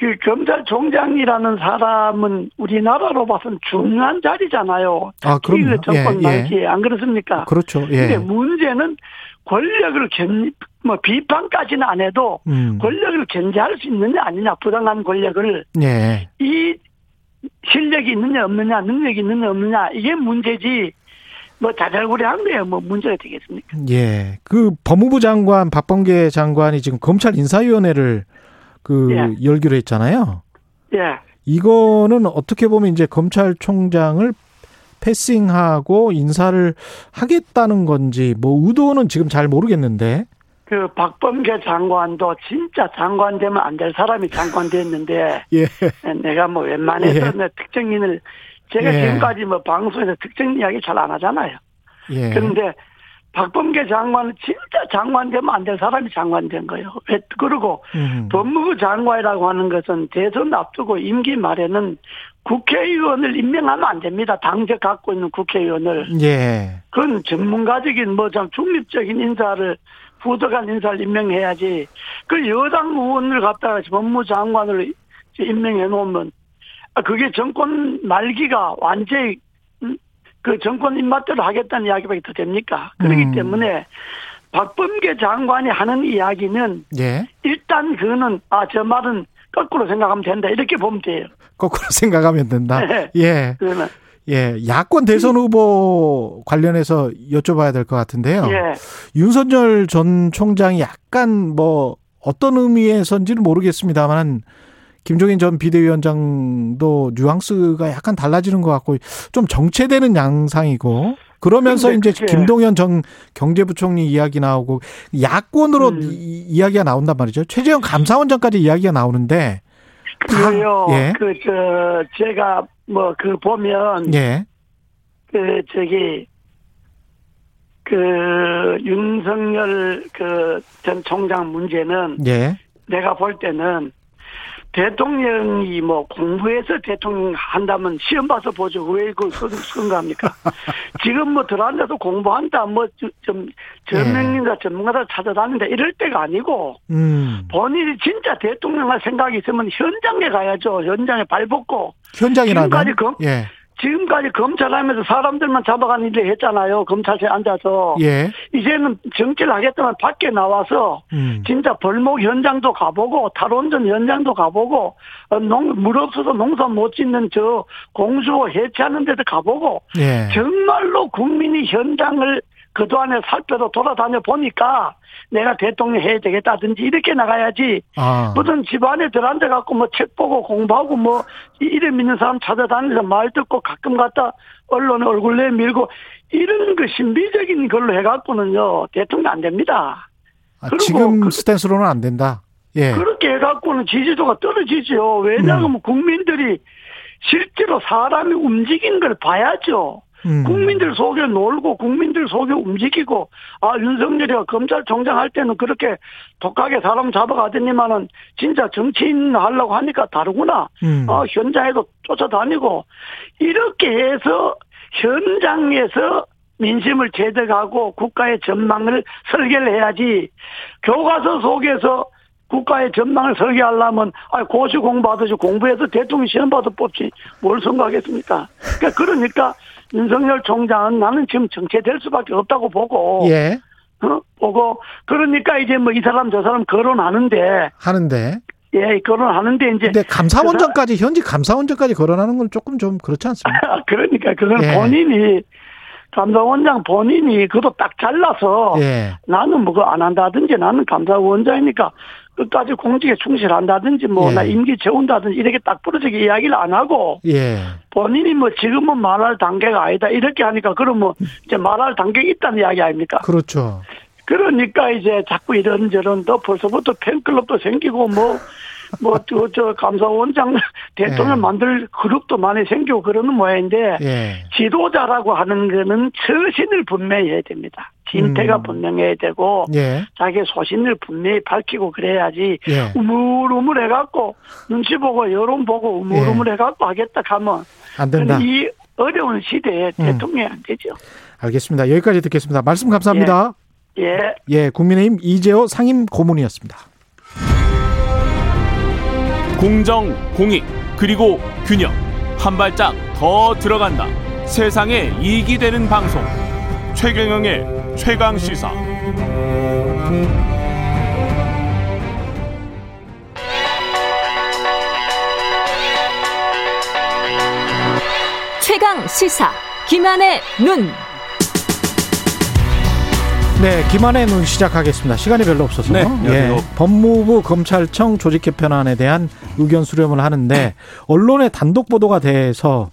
그 검찰총장이라는 사람은 우리나라로 봐서는 중요한 자리잖아요. 아, 그럼요. 그 정권 예, 예. 안 그렇습니까? 그렇죠. 근데 예, 문제는 권력을 견, 뭐 비판까지는 안 해도 음, 권력을 견제할 수 있느냐 아니냐 부당한 권력을 예, 이 실력이 있느냐 없느냐 능력이 있느냐 없느냐 이게 문제지 뭐 자잘구레한 거예요 뭐 문제가 되겠습니까? 예. 그 법무부 장관 박범계 장관이 지금 검찰 인사위원회를 그 예. 열기로 했잖아요. 예. 이거는 어떻게 보면 이제 검찰총장을 패싱하고 인사를 하겠다는 건지 뭐 의도는 지금 잘 모르겠는데 그 박범계 장관도 진짜 장관 되면 안 될 사람이 장관 됐는데 예. 내가 뭐 웬만해서 예. 내 특정인을 제가 예. 지금까지 뭐 방송에서 특정 이야기 잘 안 하잖아요. 예. 그런데 박범계 장관은 진짜 장관 되면 안 될 사람이 장관 된 거예요. 왜 그리고 음. 법무부 장관이라고 하는 것은 대선 앞두고 임기 말에는 국회의원을 임명하면 안 됩니다. 당적 갖고 있는 국회의원을. 예. 그건 전문가적인 뭐좀 중립적인 인사를 부덕한 인사를 임명해야지. 그 여당 의원을 갖다가 법무장관으로 임명해 놓으면 아, 그게 정권 말기가 완전히 음, 그 정권 입맛대로 하겠다는 이야기밖에 더 됩니까? 그렇기 음. 때문에 박범계 장관이 하는 이야기는 예. 일단 그거는 아 저 말은 거꾸로 생각하면 된다 이렇게 보면 돼요. 거꾸로 생각하면 된다. 네. 예. 그거는 예. 야권 대선 후보 관련해서 여쭤봐야 될 것 같은데요. 예. 윤석열 전 총장이 약간 뭐 어떤 의미에서인지는 모르겠습니다만 김종인 전 비대위원장도 뉘앙스가 약간 달라지는 것 같고 좀 정체되는 양상이고 그러면서 이제 그게- 김동연 전 경제부총리 이야기 나오고 야권으로 음. 이, 이야기가 나온단 말이죠. 최재형 감사원장까지 이야기가 나오는데 그래요. 예. 그저 제가 뭐 그 보면 예. 그 저기 그 윤석열 그 전 총장 문제는 예. 내가 볼 때는 대통령이 뭐 공부해서 대통령 한다면 시험 봐서 보죠. 왜 그걸 쓴, 쓴거 합니까? 지금 뭐 들어앉아서 공부한다, 뭐, 좀, 전명인가 전문가들 찾아다닌다, 이럴 때가 아니고, 음. 본인이 진짜 대통령 할 생각이 있으면 현장에 가야죠. 현장에 발벗고. 현장이라면 지금까지 검- 예. 지금까지 검찰하면서 사람들만 잡아가는 일을 했잖아요. 검찰에 앉아서. 예. 이제는 정치를 하겠다면 밖에 나와서 음. 진짜 벌목 현장도 가보고 탈원전 현장도 가보고 어, 농, 물 없어서 농사 못 짓는 저 공수호 해체하는 데도 가보고 예. 정말로 국민이 현장을 그동안에 살펴서 돌아다녀 보니까 내가 대통령 해야 되겠다든지 이렇게 나가야지 아. 무슨 집안에 들어앉아 갖고 뭐 책 보고 공부하고 뭐 이- 이름 있는 사람 찾아다니면서 말 듣고 가끔 갔다 언론에 얼굴 내밀고 이런 그 신비적인 걸로 해갖고는요 대통령 안 됩니다. 아, 지금 그- 스탠스로는 안 된다. 예. 그렇게 해갖고는 지지도가 떨어지죠. 왜냐하면 음. 국민들이 실제로 사람이 움직이는 걸 봐야죠. 음. 국민들 속에 놀고 국민들 속에 움직이고 아 윤석열이가 검찰총장 할 때는 그렇게 독하게 사람 잡아가더니만은 진짜 정치인 하려고 하니까 다르구나. 음. 어, 현장에도 쫓아다니고 이렇게 해서 현장에서 민심을 제득하고 국가의 전망을 설계를 해야지 교과서 속에서 국가의 전망을 설계하려면 아 고시 공부하듯이 공부해서 대통령 시험 봐도 뽑지 뭘 선거하겠습니까? 그러니까 그러니까 윤석열 총장은 나는 지금 정체될 수밖에 없다고 보고 예. 어? 보고 그러니까 이제 뭐 이 사람 저 사람 거론하는데 하는데. 예 거론하는데 이제 근데 감사원장까지 현직 감사원장까지 거론하는 건 조금 좀 그렇지 않습니까? 그러니까 그건 예. 본인이 감사원장 본인이 그것도 딱 잘라서 예. 나는 뭐 그거 안 한다든지 나는 감사원장이니까 끝까지 공직에 충실한다든지 뭐 예. 나 임기 채운다든지 이렇게 딱 부러지게 이야기를 안 하고 예. 본인이 뭐 지금은 말할 단계가 아니다 이렇게 하니까 그러면 이제 말할 단계가 있다는 이야기 아닙니까? 그렇죠. 그러니까 이제 자꾸 이런저런 또 벌써부터 팬클럽도 생기고 뭐, 뭐, 저, 저, 감사원장 대통령 예. 만들 그룹도 많이 생기고 그러는 모양인데, 예. 지도자라고 하는 거는 처신을 분명히 해야 됩니다. 진퇴가 음. 분명해야 되고, 예. 자기 소신을 분명히 밝히고 그래야지, 예. 우물우물 해갖고, 눈치 보고 여론 보고 우물우물 예. 해갖고 하겠다 하면, 안 된다. 이 어려운 시대에 음. 대통령이 안 되죠. 알겠습니다. 여기까지 듣겠습니다. 말씀 감사합니다. 예. 예, 국민의힘 이재호 상임 고문이었습니다. 공정, 공익, 그리고 균형. 한 발짝 더 들어간다. 세상에 이익이 되는 방송. 최경영의 최강 시사. 최강 시사 김한의 눈. 네, 김한의 눈 시작하겠습니다. 시간이 별로 없어서. 네. 예, 법무부 검찰청 조직 개편안에 대한 의견 수렴을 하는데 언론의 단독 보도가 돼서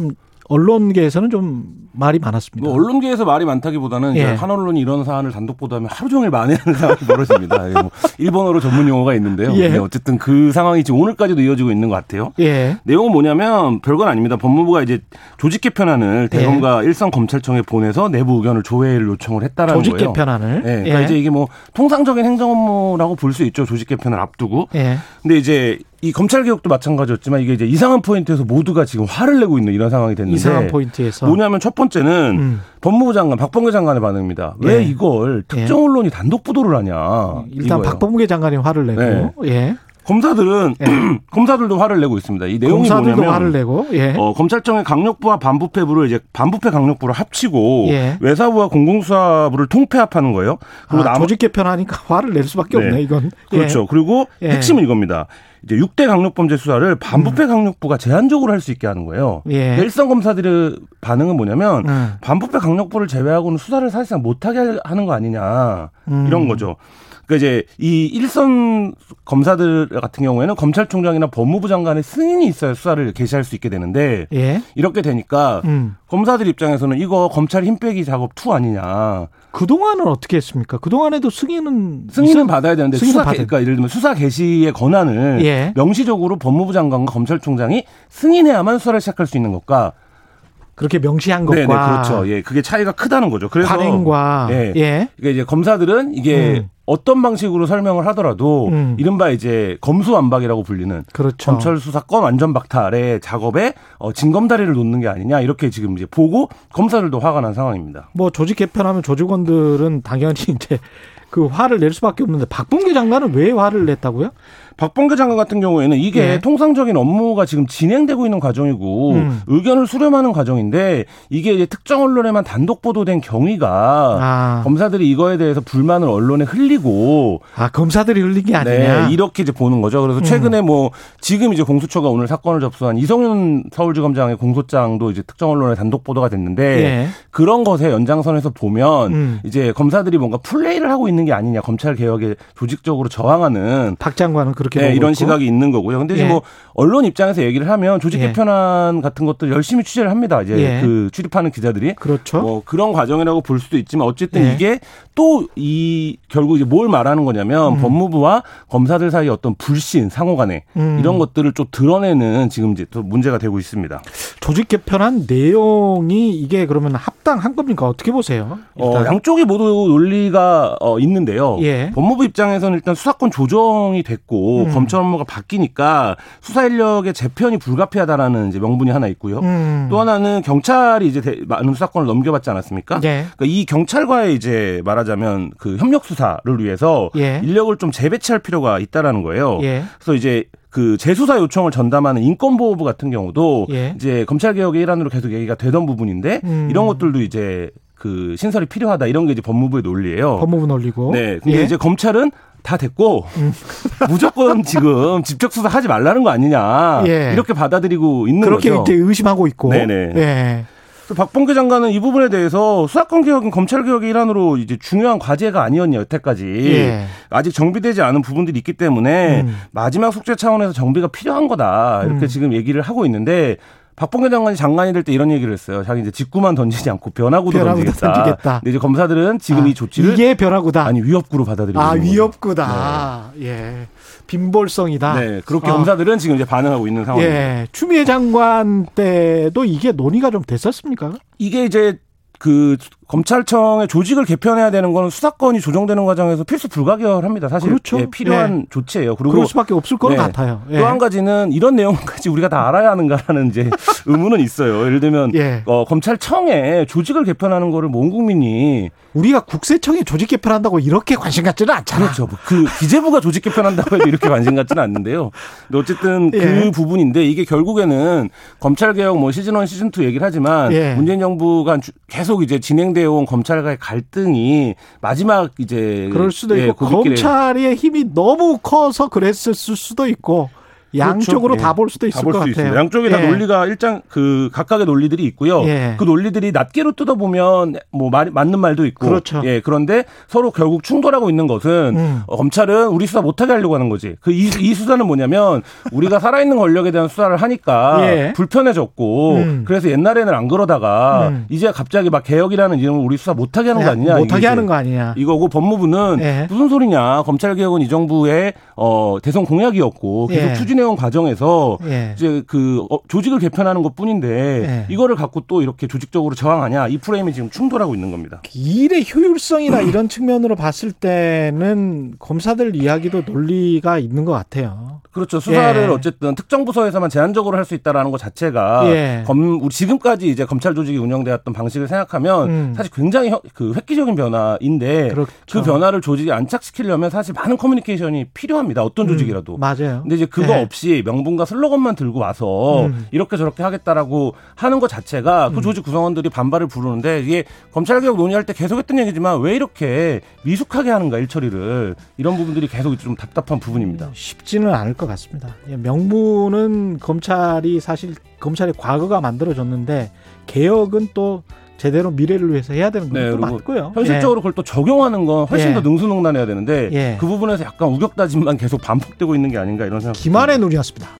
음, 언론계에서는 좀 말이 많았습니다. 뭐 언론계에서 말이 많다기보다는 예. 이제 한 언론이 이런 사안을 단독 보도하면 하루 종일 만회하는 상황이 벌어집니다. 예, 뭐 일본어로 전문 용어가 있는데요. 예. 네, 어쨌든 그 상황이 지금 오늘까지도 이어지고 있는 것 같아요. 예. 내용은 뭐냐면 별건 아닙니다. 법무부가 이제 조직 개편안을 예. 대검과 일선 검찰청에 보내서 내부 의견을 조회를 요청을 했다라는 조직 거예요. 개편안을. 예, 그러니까 예. 이제 이게 뭐 통상적인 행정 업무라고 볼 수 있죠. 조직 개편을 앞두고. 예. 근데 이제 이 검찰 개혁도 마찬가지였지만 이게 이제 이상한 포인트에서 모두가 지금 화를 내고 있는 이런 상황이 됐는데 이상한 포인트에서 뭐냐면 첫 번째는 음. 법무부 장관 박범계 장관의 반응입니다. 왜 예. 이걸 특정 예. 언론이 단독 보도를 하냐? 일단 이거예요. 박범계 장관이 화를 내고 네. 예. 검사들은 검사들도 화를 내고 있습니다. 이 내용이 검사들도 뭐냐면 화를 내고 예. 어, 검찰청의 강력부와 반부패부를 이제 반부패 강력부를 합치고 예. 외사부와 공공수사부를 통폐합하는 거예요. 그리고 아, 남- 조직 개편하니까 화를 낼 수밖에 네. 없네 이건. 예. 그렇죠. 그리고 예. 핵심은 이겁니다. 이제 6대 강력범죄 수사를 반부패 강력부가 제한적으로 할 수 있게 하는 거예요. 음. 예. 일선 검사들의 반응은 뭐냐면 음. 반부패 강력부를 제외하고는 수사를 사실상 못하게 하는 거 아니냐 음. 이런 거죠. 그러니까 이제 이 일선 검사들 같은 경우에는 검찰총장이나 법무부 장관의 승인이 있어야 수사를 개시할 수 있게 되는데 예. 이렇게 되니까 음. 검사들 입장에서는 이거 검찰 힘 빼기 작업 two 아니냐. 그 동안은 어떻게 했습니까? 그 동안에도 승인은 승인은 받아야 되는데 승인은 수사 개, 그러니까 예를 들면 수사 개시의 권한을 예. 명시적으로 법무부 장관과 검찰총장이 승인해야만 수사를 시작할 수 있는 것과 그렇게 명시한 것과 네, 네, 그렇죠. 예, 그게 차이가 크다는 거죠. 그래서 관행과 예. 예. 그러니까 이제 검사들은 이게 음. 어떤 방식으로 설명을 하더라도 음. 이른바 이제 검수완박이라고 불리는 그렇죠. 검찰 수사권 완전 박탈의 작업에 어, 징검다리를 놓는 게 아니냐 이렇게 지금 이제 보고 검사들도 화가 난 상황입니다. 뭐 조직 개편하면 조직원들은 당연히 이제 그 화를 낼 수밖에 없는데 박범계 장관은 왜 화를 냈다고요? 박범계 장관 같은 경우에는 이게 예. 통상적인 업무가 지금 진행되고 있는 과정이고 음. 의견을 수렴하는 과정인데 이게 이제 특정 언론에만 단독 보도된 경위가 아, 검사들이 이거에 대해서 불만을 언론에 흘리고 아 검사들이 흘린 게 아니냐. 네, 이렇게 이제 보는 거죠. 그래서 음. 최근에 뭐 지금 이제 공수처가 오늘 사건을 접수한 이성윤 서울지검장의 공소장도 이제 특정 언론에 단독 보도가 됐는데 예. 그런 것의 연장선에서 보면 음. 이제 검사들이 뭔가 플레이를 하고 있는 게 아니냐 검찰 개혁에 조직적으로 저항하는 박 장관은 그렇게 네, 이런 있고. 시각이 있는 거고요. 근데 이제 예. 뭐 언론 입장에서 얘기를 하면 조직 예. 개편안 같은 것들 열심히 취재를 합니다. 이제 예. 그 출입하는 기자들이 그렇죠. 뭐 그런 과정이라고 볼 수도 있지만 어쨌든 예. 이게 또 이 결국 이제 뭘 말하는 거냐면 음. 법무부와 검사들 사이 어떤 불신 상호간에 음. 이런 것들을 좀 드러내는 지금 이제 또 문제가 되고 있습니다. 조직 개편한 내용이 이게 그러면 합당한 겁니까? 어떻게 보세요? 어, 일단. 양쪽이 모두 논리가 어, 있는데요. 예. 법무부 입장에서는 일단 수사권 조정이 됐고 음. 검찰 업무가 바뀌니까 수사 인력의 재편이 불가피하다라는 이제 명분이 하나 있고요. 음. 또 하나는 경찰이 이제 대- 많은 수사권을 넘겨받지 않았습니까? 예. 그러니까 이 경찰과의 이제 말하자면 그 협력 수사를 위해서 예. 인력을 좀 재배치할 필요가 있다라는 거예요. 예. 그래서 이제 그 재수사 요청을 전담하는 인권보호부 같은 경우도 예. 이제 검찰 개혁의 일환으로 계속 얘기가 되던 부분인데 음. 이런 것들도 이제 그 신설이 필요하다 이런 게 이제 법무부의 논리예요. 법무부 놀리고. 네. 근데 예. 이제 검찰은 다 됐고 음. 무조건 지금 직접 수사하지 말라는 거 아니냐 예. 이렇게 받아들이고 있는 그렇게 거죠. 이제 의심하고 있고. 네네. 예. 그래서 박범계 장관은 이 부분에 대해서 수사권 개혁은 검찰 개혁의 일환으로 이제 중요한 과제가 아니었냐 여태까지 예. 아직 정비되지 않은 부분들이 있기 때문에 음. 마지막 숙제 차원에서 정비가 필요한 거다 이렇게 음. 지금 얘기를 하고 있는데 박범계 장관이 장관이 될 때 이런 얘기를 했어요. 자기 이제 직구만 던지지 않고 변화구도 변화구도 던지겠다. 던지겠다. 근데 이제 검사들은 지금 아, 이 조치를 이게 변화구다. 아니 위협구로 받아들이고 아. 위협구다. 예. 빈볼성이다. 네, 그렇게 아. 검사들은 지금 이제 반응하고 있는 상황입니다. 예. 추미애 장관 때도 이게 논의가 좀 됐었습니까? 이게 이제 그 검찰청의 조직을 개편해야 되는 거는 수사권이 조정되는 과정에서 필수 불가결합니다. 사실 그렇죠. 예, 필요한 조치예요. 그리고 그럴 수밖에 없을 것 네. 같아요. 예. 또한 가지는 이런 내용까지 우리가 다 알아야 하는가라는 이제 의문은 있어요. 예를 들면 예. 어, 검찰청의 조직을 개편하는 거를 뭐온 국민이 우리가 국세청에 조직 개편한다고 이렇게 관심 갖지는 않잖아. 그렇죠. 뭐그 기재부가 조직 개편한다고 해도 이렇게 관심 갖지는 않는데요. 근데 어쨌든 그 예. 부분인데 이게 결국에는 검찰 개혁 뭐 시즌 1, 시즌 2 얘기를 하지만 예. 문재인 정부가 주- 계속 이제 진행되 어온 검찰과의 갈등이 마지막 이제 그럴 수도 예, 있고 고비길에 검찰의 힘이 너무 커서 그랬을 수도 있고 양쪽으로 그렇죠. 다볼 수도 다 있을 볼것수 같아요. 있습니다. 양쪽에 다 예. 논리가 일장 그 각각의 논리들이 있고요. 예. 그 논리들이 낱개로 뜯어 보면 뭐 말, 맞는 말도 있고, 그렇죠. 예 그런데 서로 결국 충돌하고 있는 것은 음. 어, 검찰은 우리 수사 못하게 하려고 하는 거지. 그이 이 수사는 뭐냐면 우리가 살아있는 권력에 대한 수사를 하니까 예. 불편해졌고 음. 그래서 옛날에는 안 그러다가 음. 이제 갑자기 막 개혁이라는 이름으로 우리 수사 못하게 하는 거 아니냐? 못하게 하는 거 아니냐. 이거고 법무부는 예. 무슨 소리냐? 검찰 개혁은 이 정부의 어 대선 공약이었고 계속 예. 추진해 온 과정에서 예. 이제 그 어, 조직을 개편하는 것 뿐인데 예. 이거를 갖고 또 이렇게 조직적으로 저항하냐 이 프레임이 지금 충돌하고 있는 겁니다. 일의 효율성이나 이런 측면으로 봤을 때는 검사들 이야기도 논리가 있는 것 같아요. 그렇죠. 수사를 예. 어쨌든 특정 부서에서만 제한적으로 할 수 있다라는 것 자체가 예. 검 우리 지금까지 이제 검찰 조직이 운영되었던 방식을 생각하면 음. 사실 굉장히 혀- 그 획기적인 변화인데 그렇죠. 그 변화를 조직에 안착시키려면 사실 많은 커뮤니케이션이 필요합니다. 어떤 음, 조직이라도. 맞아요. 근데 이제 그거 예. 없이 명분과 슬로건만 들고 와서 음. 이렇게 저렇게 하겠다라고 하는 것 자체가 그 조직 구성원들이 반발을 부르는데 이게 검찰개혁 논의할 때 계속했던 얘기지만 왜 이렇게 미숙하게 하는가 일처리를 이런 부분들이 계속 좀 답답한 부분입니다. 쉽지는 않을 것 같습니다. 예, 명분은 검찰이 사실 검찰의 과거가 만들어졌는데 개혁은 또 제대로 미래를 위해서 해야 되는 네, 것도 그리고 맞고요. 현실적으로 그걸 또 적용하는 건 훨씬 예. 더 능수능란해야 되는데 예. 그 부분에서 약간 우격다짐만 계속 반복되고 있는 게 아닌가 이런 생각. 예. 김한의 눈이었습니다.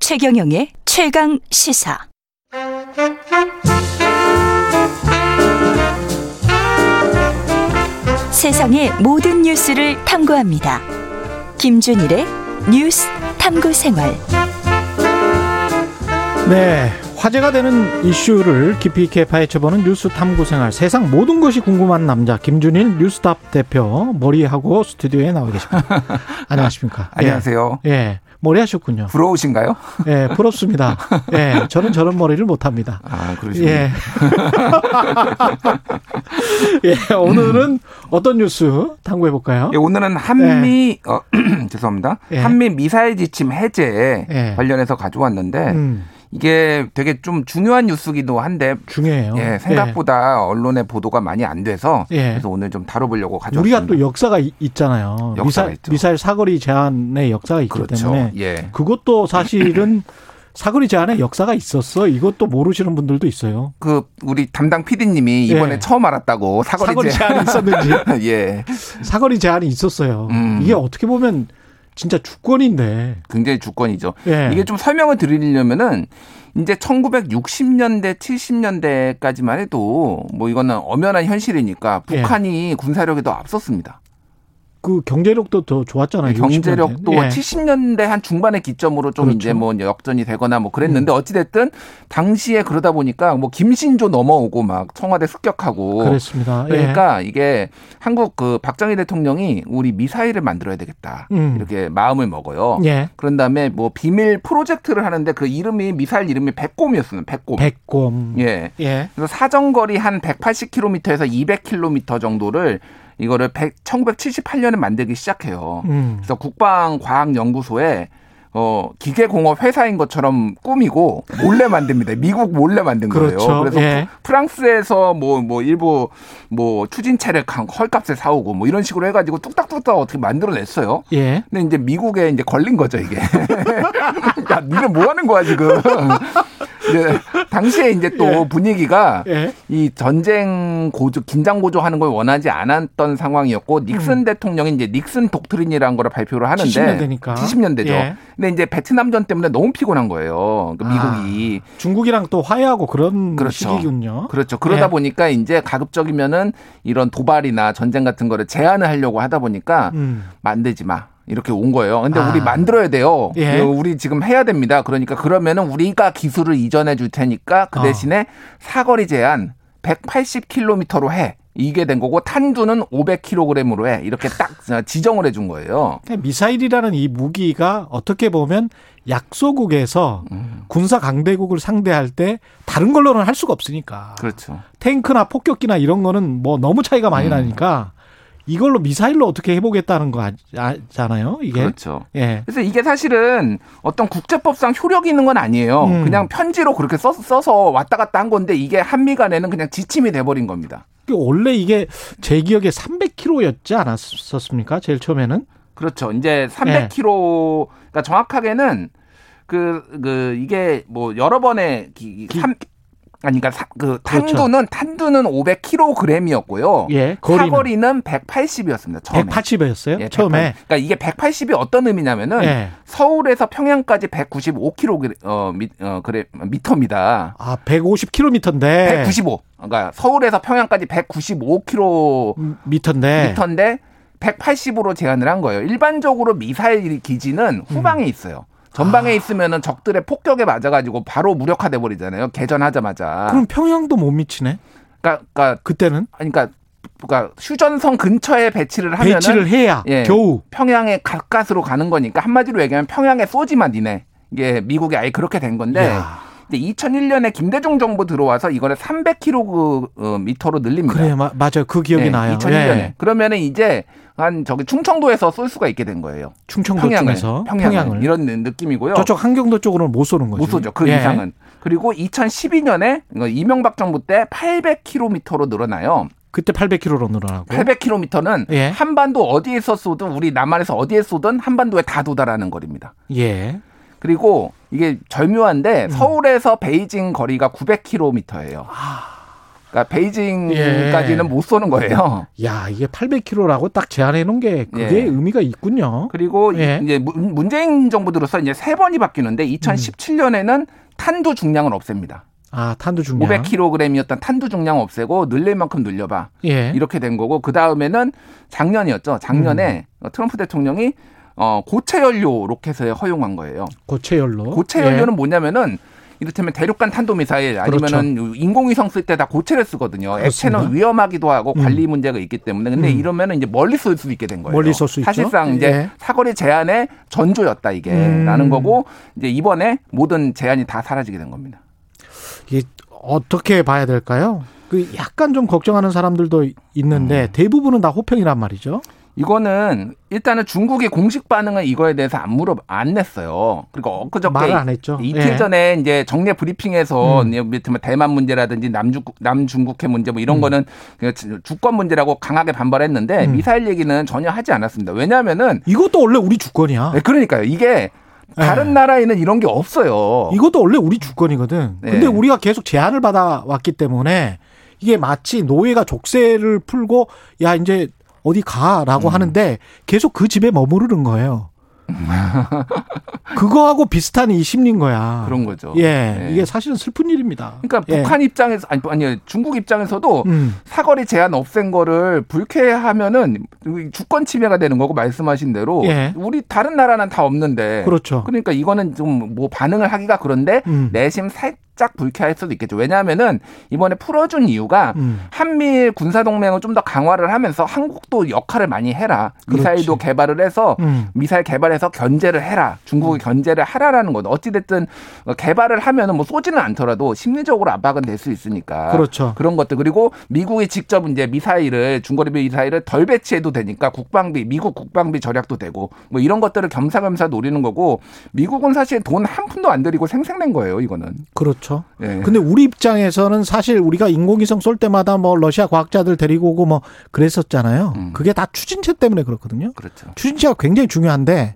최경영의 최강 시사. 세상의 모든 뉴스를 탐구합니다. 김준일의 뉴스 탐구 생활. 네, 화제가 되는 이슈를 깊이 있게 파헤쳐보는 뉴스 탐구 생활. 세상 모든 것이 궁금한 남자 김준일 뉴스탑 대표 머리하고 스튜디오에 나와 계십니다. 안녕하십니까? 안녕하세요. 예. 예. 머리 하셨군요. 부러우신가요? 예, 부럽습니다. 예, 저는 저런 머리를 못 합니다. 아, 그러시군요. 예. 예, 오늘은 어떤 뉴스 탐구해 볼까요? 예, 오늘은 한미 어, 죄송합니다. 예. 한미 미사일 지침 해제 예. 관련해서 가져왔는데 음, 이게 되게 좀 중요한 뉴스기도 한데 중요해요. 예, 생각보다 언론의 보도가 많이 안 돼서 예. 그래서 오늘 좀 다뤄보려고 예. 가져왔습니다. 우리가 또 역사가 이- 있잖아요. 역사가 미사일, 있죠. 미사일 사거리 제한의 역사가 있기 그렇죠. 때문에 예. 그것도 사실은 사거리 제한의 역사가 있었어. 이것도 모르시는 분들도 있어요. 그 우리 담당 PD님이 이번에 예. 처음 알았다고 사거리, 사거리 제한- 제한이 있었는지. 예, 사거리 제한이 있었어요. 음. 이게 어떻게 보면 진짜 주권인데. 굉장히 주권이죠. 예. 이게 좀 설명을 드리려면은 이제 1960년대, 70년대까지만 해도 뭐 이거는 엄연한 현실이니까 예. 북한이 군사력이 더 앞섰습니다. 그 경제력도 더 좋았잖아요. 경제력도 60년대. 예. 70년대 한 중반의 기점으로 좀 그렇죠. 음. 이제 뭐 역전이 되거나 뭐 그랬는데 어찌 됐든 당시에 그러다 보니까 뭐 김신조 넘어오고 막 청와대 습격하고 그랬습니다. 예. 그러니까 이게 한국 그 박정희 대통령이 우리 미사일을 만들어야 되겠다 음. 이렇게 마음을 먹어요. 예. 그런 다음에 뭐 비밀 프로젝트를 하는데 그 이름이 미사일 이름이 백곰이었어요. 백곰. 백곰. 예. 예. 그래서 사정거리 한 180km에서 200km 정도를 이거를 100, 1978년에 만들기 시작해요. 음. 그래서 국방과학연구소에 어, 기계공업 회사인 것처럼 꾸미고 몰래 만듭니다. 미국 몰래 만든 거예요. 그렇죠. 그래서 예. 프랑스에서 뭐, 뭐, 일부 뭐, 추진체를 강- 헐값에 사오고 뭐 이런 식으로 해가지고 뚝딱뚝딱 어떻게 만들어냈어요. 예. 근데 이제 미국에 이제 걸린 거죠, 이게. 야, 니네 뭐 하는 거야, 지금. 이제 당시에 이제 또 예. 분위기가 예. 이 전쟁 고조, 긴장 고조하는 걸 원하지 않았던 상황이었고 닉슨 대통령이 이제 닉슨 독트린이라는 걸 발표를 하는데 70년대니까. 70년대죠. 예. 근데 이제 베트남전 때문에 너무 피곤한 거예요. 그 미국이. 중국이랑 또 화해하고 그런 그렇죠. 시기군요. 그렇죠. 그러다 예. 보니까 이제 가급적이면은 이런 도발이나 전쟁 같은 거를 제한을 하려고 하다 보니까 음. 만들지 마. 이렇게 온 거예요. 근데 아. 우리 만들어야 돼요. 예. 우리 지금 해야 됩니다. 그러니까 그러면은 우리가 기술을 이전해 줄 테니까 그 어. 대신에 사거리 제한 180km로 해. 이게 된 거고 탄두는 500kg으로 해. 이렇게 딱 지정을 해 준 거예요. 미사일이라는 이 무기가 어떻게 보면 약소국에서 음. 군사 강대국을 상대할 때 다른 걸로는 할 수가 없으니까. 그렇죠. 탱크나 폭격기나 이런 거는 뭐 너무 차이가 많이 음. 나니까 이걸로 미사일로 어떻게 해보겠다는 거 아잖아요. 이게. 그렇죠. 예. 그래서 이게 사실은 어떤 국제법상 효력이 있는 건 아니에요. 음. 그냥 편지로 그렇게 써, 써서 왔다 갔다 한 건데 이게 한미 간에는 그냥 지침이 돼버린 겁니다. 원래 이게 제 기억에 300km였지 않았었습니까? 제일 처음에는. 그렇죠. 이제 300km, 그러니까 정확하게는 그, 그, 이게 뭐 여러 번의 기, 기- 삼 아니, 그러니까 사- 그 그렇죠. 탄두는, 탄두는 500kg이었고요. 예. 거리는 사거리는 180이었습니다. 처음에. 180이었어요. 예, 처음에. 180. 그러니까 이게 180이 어떤 의미냐면은 예. 서울에서 평양까지 195kg 어, 미, 어 그래 미터입니다. 아, 150km인데. 195. 그러니까 서울에서 평양까지 195km 미터인데. 미터인데 180으로 제한을 한 거예요. 일반적으로 미사일 기지는 후방에 있어요. 전방에 있으면은 적들의 폭격에 맞아가지고 바로 무력화돼 버리잖아요. 개전하자마자. 그럼 평양도 못 미치네. 그러니까, 그러니까, 그때는 그러니까, 그러니까 휴전선 근처에 배치를 하면은 배치를 해야 예. 겨우 평양에 가까스로 가는 거니까 한마디로 얘기하면 평양에 쏘지 마 니네. 이게 미국이 아예 그렇게 된 건데 야. 근데 2001년에 김대중 정부 들어와서 이거를 300km 미터로 늘립니다. 그래 마, 맞아요. 그 기억이 네, 나요. 2001년에. 예. 그러면은 이제 한 저기 충청도에서 쏠 수가 있게 된 거예요. 충청도 평양을, 쪽에서 평양을, 평양을 이런 느낌이고요. 저쪽 한경도 쪽으로는 못 쏘는 거죠. 못 쏘죠. 그 예. 이상은. 그리고 2012년에 이명박 정부 때 800km로 늘어나요. 그때 800km로 늘어나고. 800km는 예. 한반도 어디에서 쏘든 우리 남한에서 어디에 쏘든 한반도에 다 도달하는 거리입니다. 예. 그리고 이게 절묘한데 음. 서울에서 베이징 거리가 900km예요. 그러니까 베이징까지는 예. 못 쏘는 거예요. 야, 이게 800km라고 딱 제한해 놓은 게 그게 예. 의미가 있군요. 그리고 예. 이제 문- 문재인 정부 들어서 이제 세 번이 바뀌는데 2017년에는 탄두 중량을 없앱니다. 아, 탄두 중량. 500kg이었던 탄두 중량 없애고 늘릴 만큼 늘려봐. 예. 이렇게 된 거고 그 다음에는 작년이었죠. 작년에 음. 트럼프 대통령이 어, 고체 연료 로켓을 허용한 거예요. 고체 연료. 고체 예. 연료는 뭐냐면은 이를테면 대륙간 탄도 미사일 아니면은 인공위성 쓸 때 다 고체를 쓰거든요. 그렇죠. 액체는 위험하기도 하고 음. 관리 문제가 있기 때문에 근데 음. 이러면은 이제 멀리 쏠 수 있게 된 거예요. 멀리 쏠 수 있죠. 사실상 이제 예. 사거리 제한의 전조였다 이게 음. 라는 거고 이제 이번에 모든 제한이 다 사라지게 된 겁니다. 이게 어떻게 봐야 될까요? 그 약간 좀 걱정하는 사람들도 있는데 음. 대부분은 다 호평이란 말이죠. 이거는 일단은 중국의 공식 반응은 이거에 대해서 안 물어 안 냈어요. 그리고 엊그저께 말을 안 했죠. 이틀 예. 전에 이제 정례 브리핑에서 음. 들면 대만 문제라든지 남중 남중국해 문제 뭐 이런 음. 거는 그냥 주권 문제라고 강하게 반발했는데 음. 미사일 얘기는 전혀 하지 않았습니다. 왜냐하면은 이것도 원래 우리 주권이야. 네, 그러니까요. 이게 다른 예. 나라에는 이런 게 없어요. 이것도 원래 우리 주권이거든. 네. 근데 우리가 계속 제한을 받아왔기 때문에 이게 마치 노예가 족쇄를 풀고 야 이제 어디 가라고 음. 하는데 계속 그 집에 머무르는 거예요. 그거하고 비슷한 이 심리인 거야. 그런 거죠. 예, 네. 이게 사실은 슬픈 일입니다. 그러니까 예. 북한 입장에서 아니 아니 중국 입장에서도 음. 사거리 제한 없앤 거를 불쾌하면은 주권 침해가 되는 거고 말씀하신 대로 예. 우리 다른 나라는 다 없는데 그렇죠. 그러니까 이거는 좀 뭐 반응을 하기가 그런데 음. 내심 살짝 불쾌할 수도 있겠죠. 왜냐하면은 이번에 풀어준 이유가 음. 한미일 군사 동맹을 좀 더 강화를 하면서 한국도 역할을 많이 해라. 미사일도 그렇지. 개발을 해서 음. 미사일 개발해서 견제를 해라. 중국이 견제를 하라라는 건 어찌 됐든 개발을 하면은 뭐 쏘지는 않더라도 심리적으로 압박은 될 수 있으니까. 그렇죠. 그런 것들 그리고 미국이 직접 이제 미사일을 중거리 미사일을 덜 배치해도 되니까 국방비 미국 국방비 절약도 되고 뭐 이런 것들을 겸사겸사 노리는 거고 미국은 사실 돈 한 푼도 안 들이고 생생낸 거예요 이거는. 그렇죠. 예. 근데 우리 입장에서는 사실 우리가 인공위성 쏠 때마다 뭐 러시아 과학자들 데리고 오고 뭐 그랬었잖아요. 음. 그게 다 추진체 때문에 그렇거든요. 그렇죠. 추진체가 굉장히 중요한데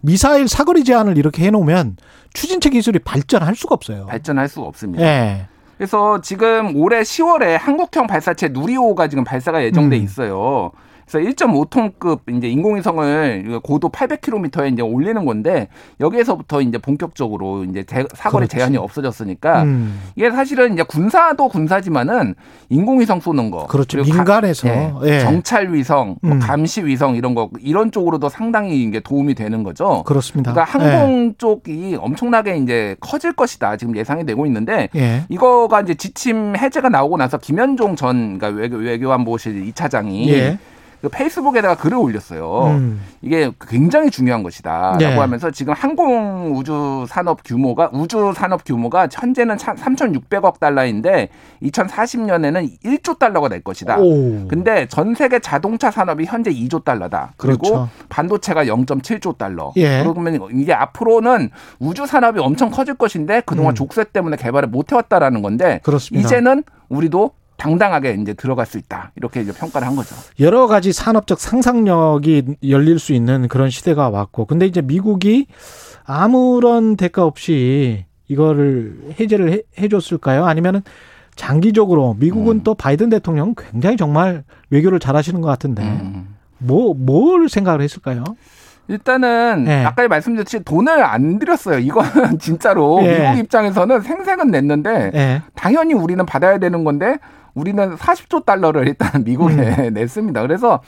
미사일 사거리 제한을 이렇게 해놓으면 추진체 기술이 발전할 수가 없어요. 발전할 수가 없습니다. 예. 그래서 지금 올해 10월에 한국형 발사체 누리호가 지금 발사가 예정돼 음. 있어요. 그래서 1.5톤급 이제 인공위성을 고도 800km에 이제 올리는 건데 여기에서부터 이제 본격적으로 이제 제- 사거리 그렇지. 제한이 없어졌으니까 음. 이게 사실은 이제 군사도 군사지만은 인공위성 쏘는 거. 그렇죠. 그리고 가- 민간에서. 예, 예. 정찰 위성, 뭐 음. 감시 위성 이런 거 이런 쪽으로도 상당히 이게 도움이 되는 거죠. 그렇습니다. 그러니까 항공 쪽이 엄청나게 이제 커질 것이다. 지금 예상이 되고 있는데 예. 예. 이거가 이제 지침 해제가 나오고 나서 김현종 전 그러니까 외교, 외교안보실 이차장이 예. 그 페이스북에다가 글을 올렸어요. 음. 이게 굉장히 중요한 것이다라고 네. 하면서 지금 항공 우주 산업 규모가 우주 산업 규모가 현재는 3,600억 달러인데 2040년에는 1조 달러가 될 것이다. 오. 근데 전 세계 자동차 산업이 현재 2조 달러다. 그리고 그렇죠. 반도체가 0.7조 달러. 예. 그러면 이게 앞으로는 우주 산업이 엄청 커질 것인데 그동안 음. 족쇄 때문에 개발을 못 해왔다라는 건데 그렇습니다. 이제는 우리도 당당하게 이제 들어갈 수 있다. 이렇게 이제 평가를 한 거죠. 여러 가지 산업적 상상력이 열릴 수 있는 그런 시대가 왔고, 근데 이제 미국이 아무런 대가 없이 이거를 해제를 해, 해줬을까요? 아니면은 장기적으로 미국은 음. 또 바이든 대통령 굉장히 정말 외교를 잘하시는 것 같은데 음. 뭐뭘 생각을 했을까요? 일단은 예. 아까 말씀드렸듯이 돈을 안 들였어요. 이거는 진짜로 예. 미국 입장에서는 생색은 냈는데 예. 당연히 우리는 받아야 되는 건데 우리는 40조 달러를 일단 미국에 음. 냈습니다. 그래서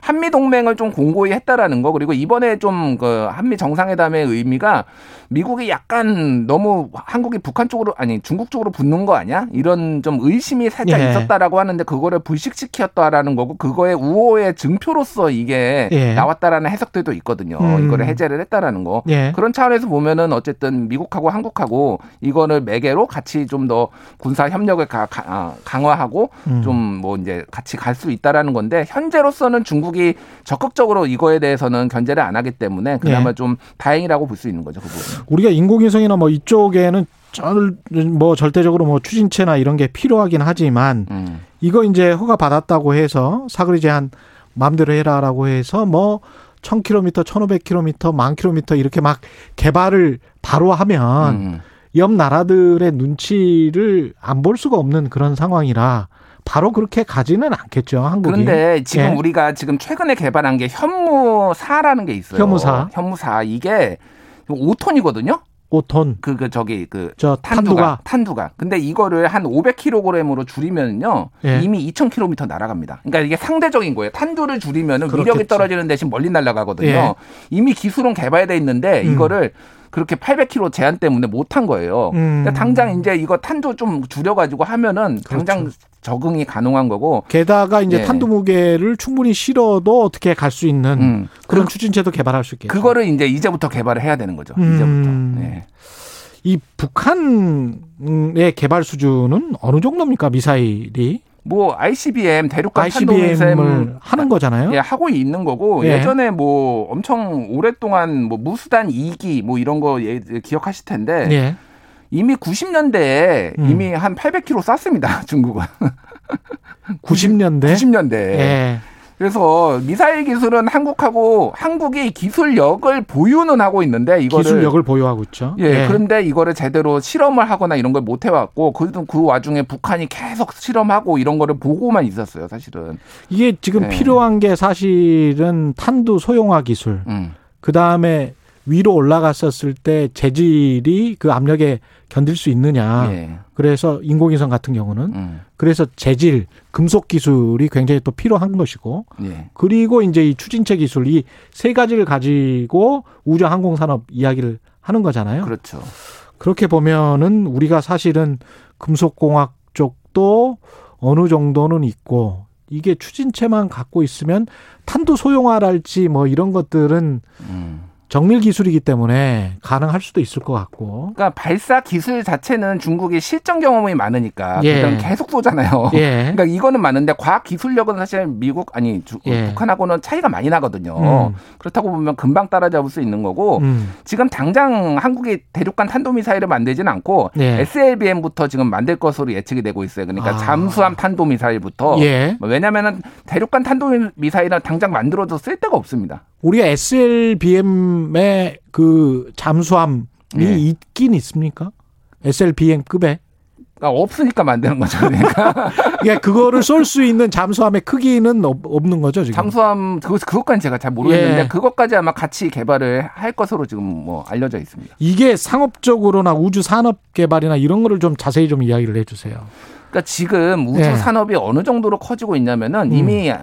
한미 동맹을 좀 공고히 했다라는 거 그리고 이번에 좀 그 한미 정상회담의 의미가 미국이 약간 너무 한국이 북한 쪽으로 아니 중국 쪽으로 붙는 거 아니야? 이런 좀 의심이 살짝 예. 있었다라고 하는데 그거를 불식시켰다라는 거고 그거의 우호의 증표로서 이게 예. 나왔다라는 해석들도 있거든요. 음. 이거를 해제를 했다라는 거. 예. 그런 차원에서 보면은 어쨌든 미국하고 한국하고 이거를 매개로 같이 좀 더 군사 협력을 가- 가- 아, 강화하고 음. 좀뭐 이제 같이 갈 수 있다라는 건데 현재로서는 중국 이 적극적으로 이거에 대해서는 견제를 안 하기 때문에 그나마 예. 좀 다행이라고 볼 수 있는 거죠 그 부분. 우리가 인공위성이나 뭐 이쪽에는 절, 뭐 절대적으로 뭐 추진체나 이런 게 필요하긴 하지만 음. 이거 이제 허가 받았다고 해서 사거리 제한 마음대로 해라라고 해서 뭐 1000km, 1500km, 만 km 이렇게 막 개발을 바로 하면 음. 옆 나라들의 눈치를 안 볼 수가 없는 그런 상황이라 바로 그렇게 가지는 않겠죠, 한국이. 그런데 지금 예. 우리가 지금 최근에 개발한 게 현무사라는 게 있어요. 현무사. 현무사 이게 5톤이거든요. 5톤. 그, 그, 저기, 그, 저 탄두가. 탄두가. 탄두가. 근데 이거를 한 500kg으로 줄이면요. 예. 이미 2000km 날아갑니다. 그러니까 이게 상대적인 거예요. 탄두를 줄이면은 그렇겠지. 위력이 떨어지는 대신 멀리 날아가거든요. 예. 이미 기술은 개발돼 있는데 음. 이거를 그렇게 800km 제한 때문에 못한 거예요. 음. 그러니까 당장 이제 이거 탄도 좀 줄여가지고 하면은 당장 그렇죠. 적응이 가능한 거고. 게다가 이제 예. 탄도 무게를 충분히 실어도 어떻게 갈 수 있는 음. 그런 추진체도 개발할 수 있겠죠. 그거를 이제 이제부터 개발을 해야 되는 거죠. 음. 이제부터. 네. 이 북한의 개발 수준은 어느 정도입니까 미사일이? 뭐 ICBM 대륙간 ICBM을 탄도미사일 하는 거잖아요. 예, 하고 있는 거고 예. 예. 전에뭐 엄청 오랫동안 뭐 무수단 2기 뭐 이런 거 예, 기억하실 텐데 예. 이미 90년대에 음. 이미 한 800km 쐈습니다. 중국은. 90년대. 90년대. 예. 그래서 미사일 기술은 한국하고 한국이 기술력을 보유는 하고 있는데 이거를 기술력을 보유하고 있죠. 예, 그런데 이거를 제대로 실험을 하거나 이런 걸 못 해왔고 그, 그 와중에 북한이 계속 실험하고 이런 거를 보고만 있었어요, 사실은. 이게 지금 네. 필요한 게 사실은 탄두 소용화 기술. 음. 그 다음에 위로 올라갔었을 때 재질이 그 압력에 견딜 수 있느냐. 예. 그래서 인공위성 같은 경우는 음. 그래서 재질, 금속 기술이 굉장히 또 필요한 것이고 예. 그리고 이제 이 추진체 기술 이 세 가지를 가지고 우주 항공 산업 이야기를 하는 거잖아요. 그렇죠. 그렇게 보면은 우리가 사실은 금속 공학 쪽도 어느 정도는 있고 이게 추진체만 갖고 있으면 탄도 소용화랄지 뭐 이런 것들은 음. 정밀 기술이기 때문에 가능할 수도 있을 것 같고. 그러니까 발사 기술 자체는 중국이 실전 경험이 많으니까 예. 계속 쏘잖아요. 예. 그러니까 이거는 맞는데 과학 기술력은 사실 미국 아니 주- 예. 북한하고는 차이가 많이 나거든요. 음. 그렇다고 보면 금방 따라잡을 수 있는 거고 음. 지금 당장 한국이 대륙간 탄도미사일을 만들지는 않고 예. SLBM부터 지금 만들 것으로 예측이 되고 있어요. 그러니까 아. 잠수함 탄도미사일부터 예. 뭐 왜냐하면 대륙간 탄도미사일은 당장 만들어도 쓸 데가 없습니다. 우리가 SLBM의 그 잠수함이 예. 있긴 있습니까? SLBM급에? 그러니까 없으니까 만드는 거죠. 그러니까 예, 그거를 쏠 수 있는 잠수함의 크기는 없- 없는 거죠, 지금. 잠수함 그것 그것까지 제가 잘 모르겠는데 예. 그것까지 아마 같이 개발을 할 것으로 지금 뭐 알려져 있습니다. 이게 상업적으로나 우주 산업 개발이나 이런 거를 좀 자세히 좀 이야기를 해 주세요. 그러니까 지금 우주 예. 산업이 어느 정도로 커지고 있냐면은 음. 이미 어,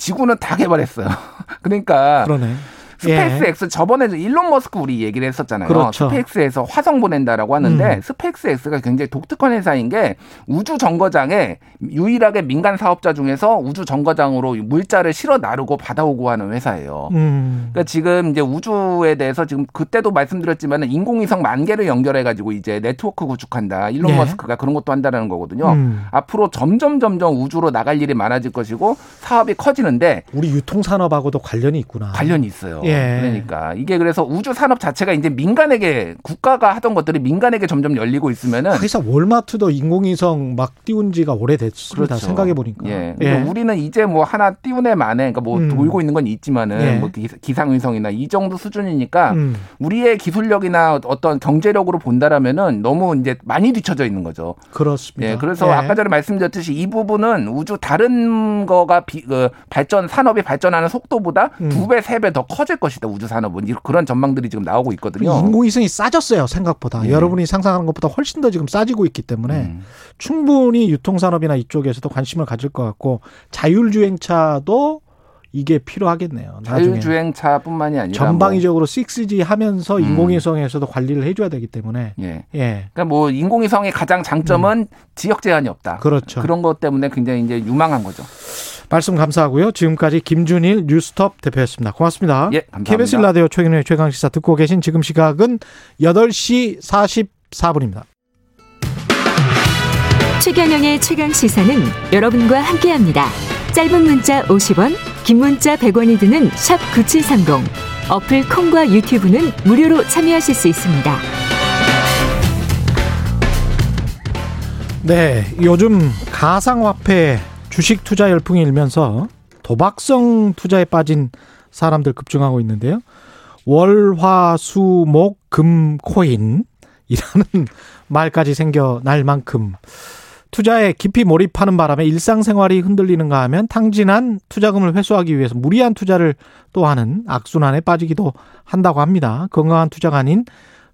지구는 다 개발했어요. 그러니까 그러네. 스페이스 예. X 저번에 일론 머스크 우리 얘기를 했었잖아요. 그렇죠. 스페이스에서 화성 보낸다라고 하는데 음. 스페이스 X가 굉장히 독특한 회사인 게 우주 정거장에 유일하게 민간 사업자 중에서 우주 정거장으로 물자를 실어 나르고 받아오고 하는 회사예요. 음. 그러니까 지금 이제 우주에 대해서 지금 그때도 말씀드렸지만 인공위성 만 개를 연결해 가지고 이제 네트워크 구축한다. 일론 네. 머스크가 그런 것도 한다라는 거거든요. 음. 앞으로 점점 점점 우주로 나갈 일이 많아질 것이고 사업이 커지는데 우리 유통 산업하고도 관련이 있구나. 관련이 있어요. 예. 그러니까 이게 그래서 우주 산업 자체가 이제 민간에게 국가가 하던 것들이 민간에게 점점 열리고 있으면은 회사 월마트도 인공위성 막 띄운 지가 오래됐습니다. 그렇죠. 생각해 보니까. 예. 그러니까 우리는 이제 뭐 하나 띄우네 만에 그러니까 뭐 음. 돌고 있는 건 있지만은 예. 뭐 기- 기상위성이나 이 정도 수준이니까 음. 우리의 기술력이나 어떤 경제력으로 본다라면은 너무 이제 많이 뒤쳐져 있는 거죠. 그렇습니다. 예. 그래서 예. 아까 전에 말씀드렸듯이 이 부분은 우주 다른 거가 비, 그 발전 산업이 발전하는 속도보다 음. 두배세 배 더 커질 것이다 우주 산업은 이- 그런 전망들이 지금 나오고 있거든요. 인공위성이 싸졌어요 생각보다 예. 여러분이 상상하는 것보다 훨씬 더 지금 싸지고 있기 때문에 음. 충분히 유통산업이나 이쪽에서도 관심을 가질 것 같고 자율주행차도 이게 필요하겠네요. 자율주행차뿐만이 아니라 전방위적으로 6G 하면서 음. 인공위성에서도 관리를 해줘야 되기 때문에 뭐, 예. 예 그러니까 뭐 인공위성의 가장 장점은 지역 제한이 없다. 그렇죠. 그런 것 때문에 굉장히 이제 유망한 거죠. 말씀 감사하고요. 지금까지 김준일 뉴스톱 대표였습니다. 고맙습니다. 예, 감사합니다. KBS 라디오 최근의 최강시사 듣고 계신 지금 시각은 8시 44분입니다. 최경영의 최강 시사는 여러분과 함께합니다. 짧은 문자 50원, 긴 문자 100원이 드는 샵 9730. 어플 콩과 유튜브는 무료로 참여하실 수 있습니다. 네, 요즘 가상화폐 주식 투자 열풍이 일면서 도박성 투자에 빠진 사람들 급증하고 있는데요. 월화수목 금 코인이라는 말까지 생겨날 만큼 투자에 깊이 몰입하는 바람에 일상생활이 흔들리는가 하면 탕진한 투자금을 회수하기 위해서 무리한 투자를 또 하는 악순환에 빠지기도 한다고 합니다. 건강한 투자가 아닌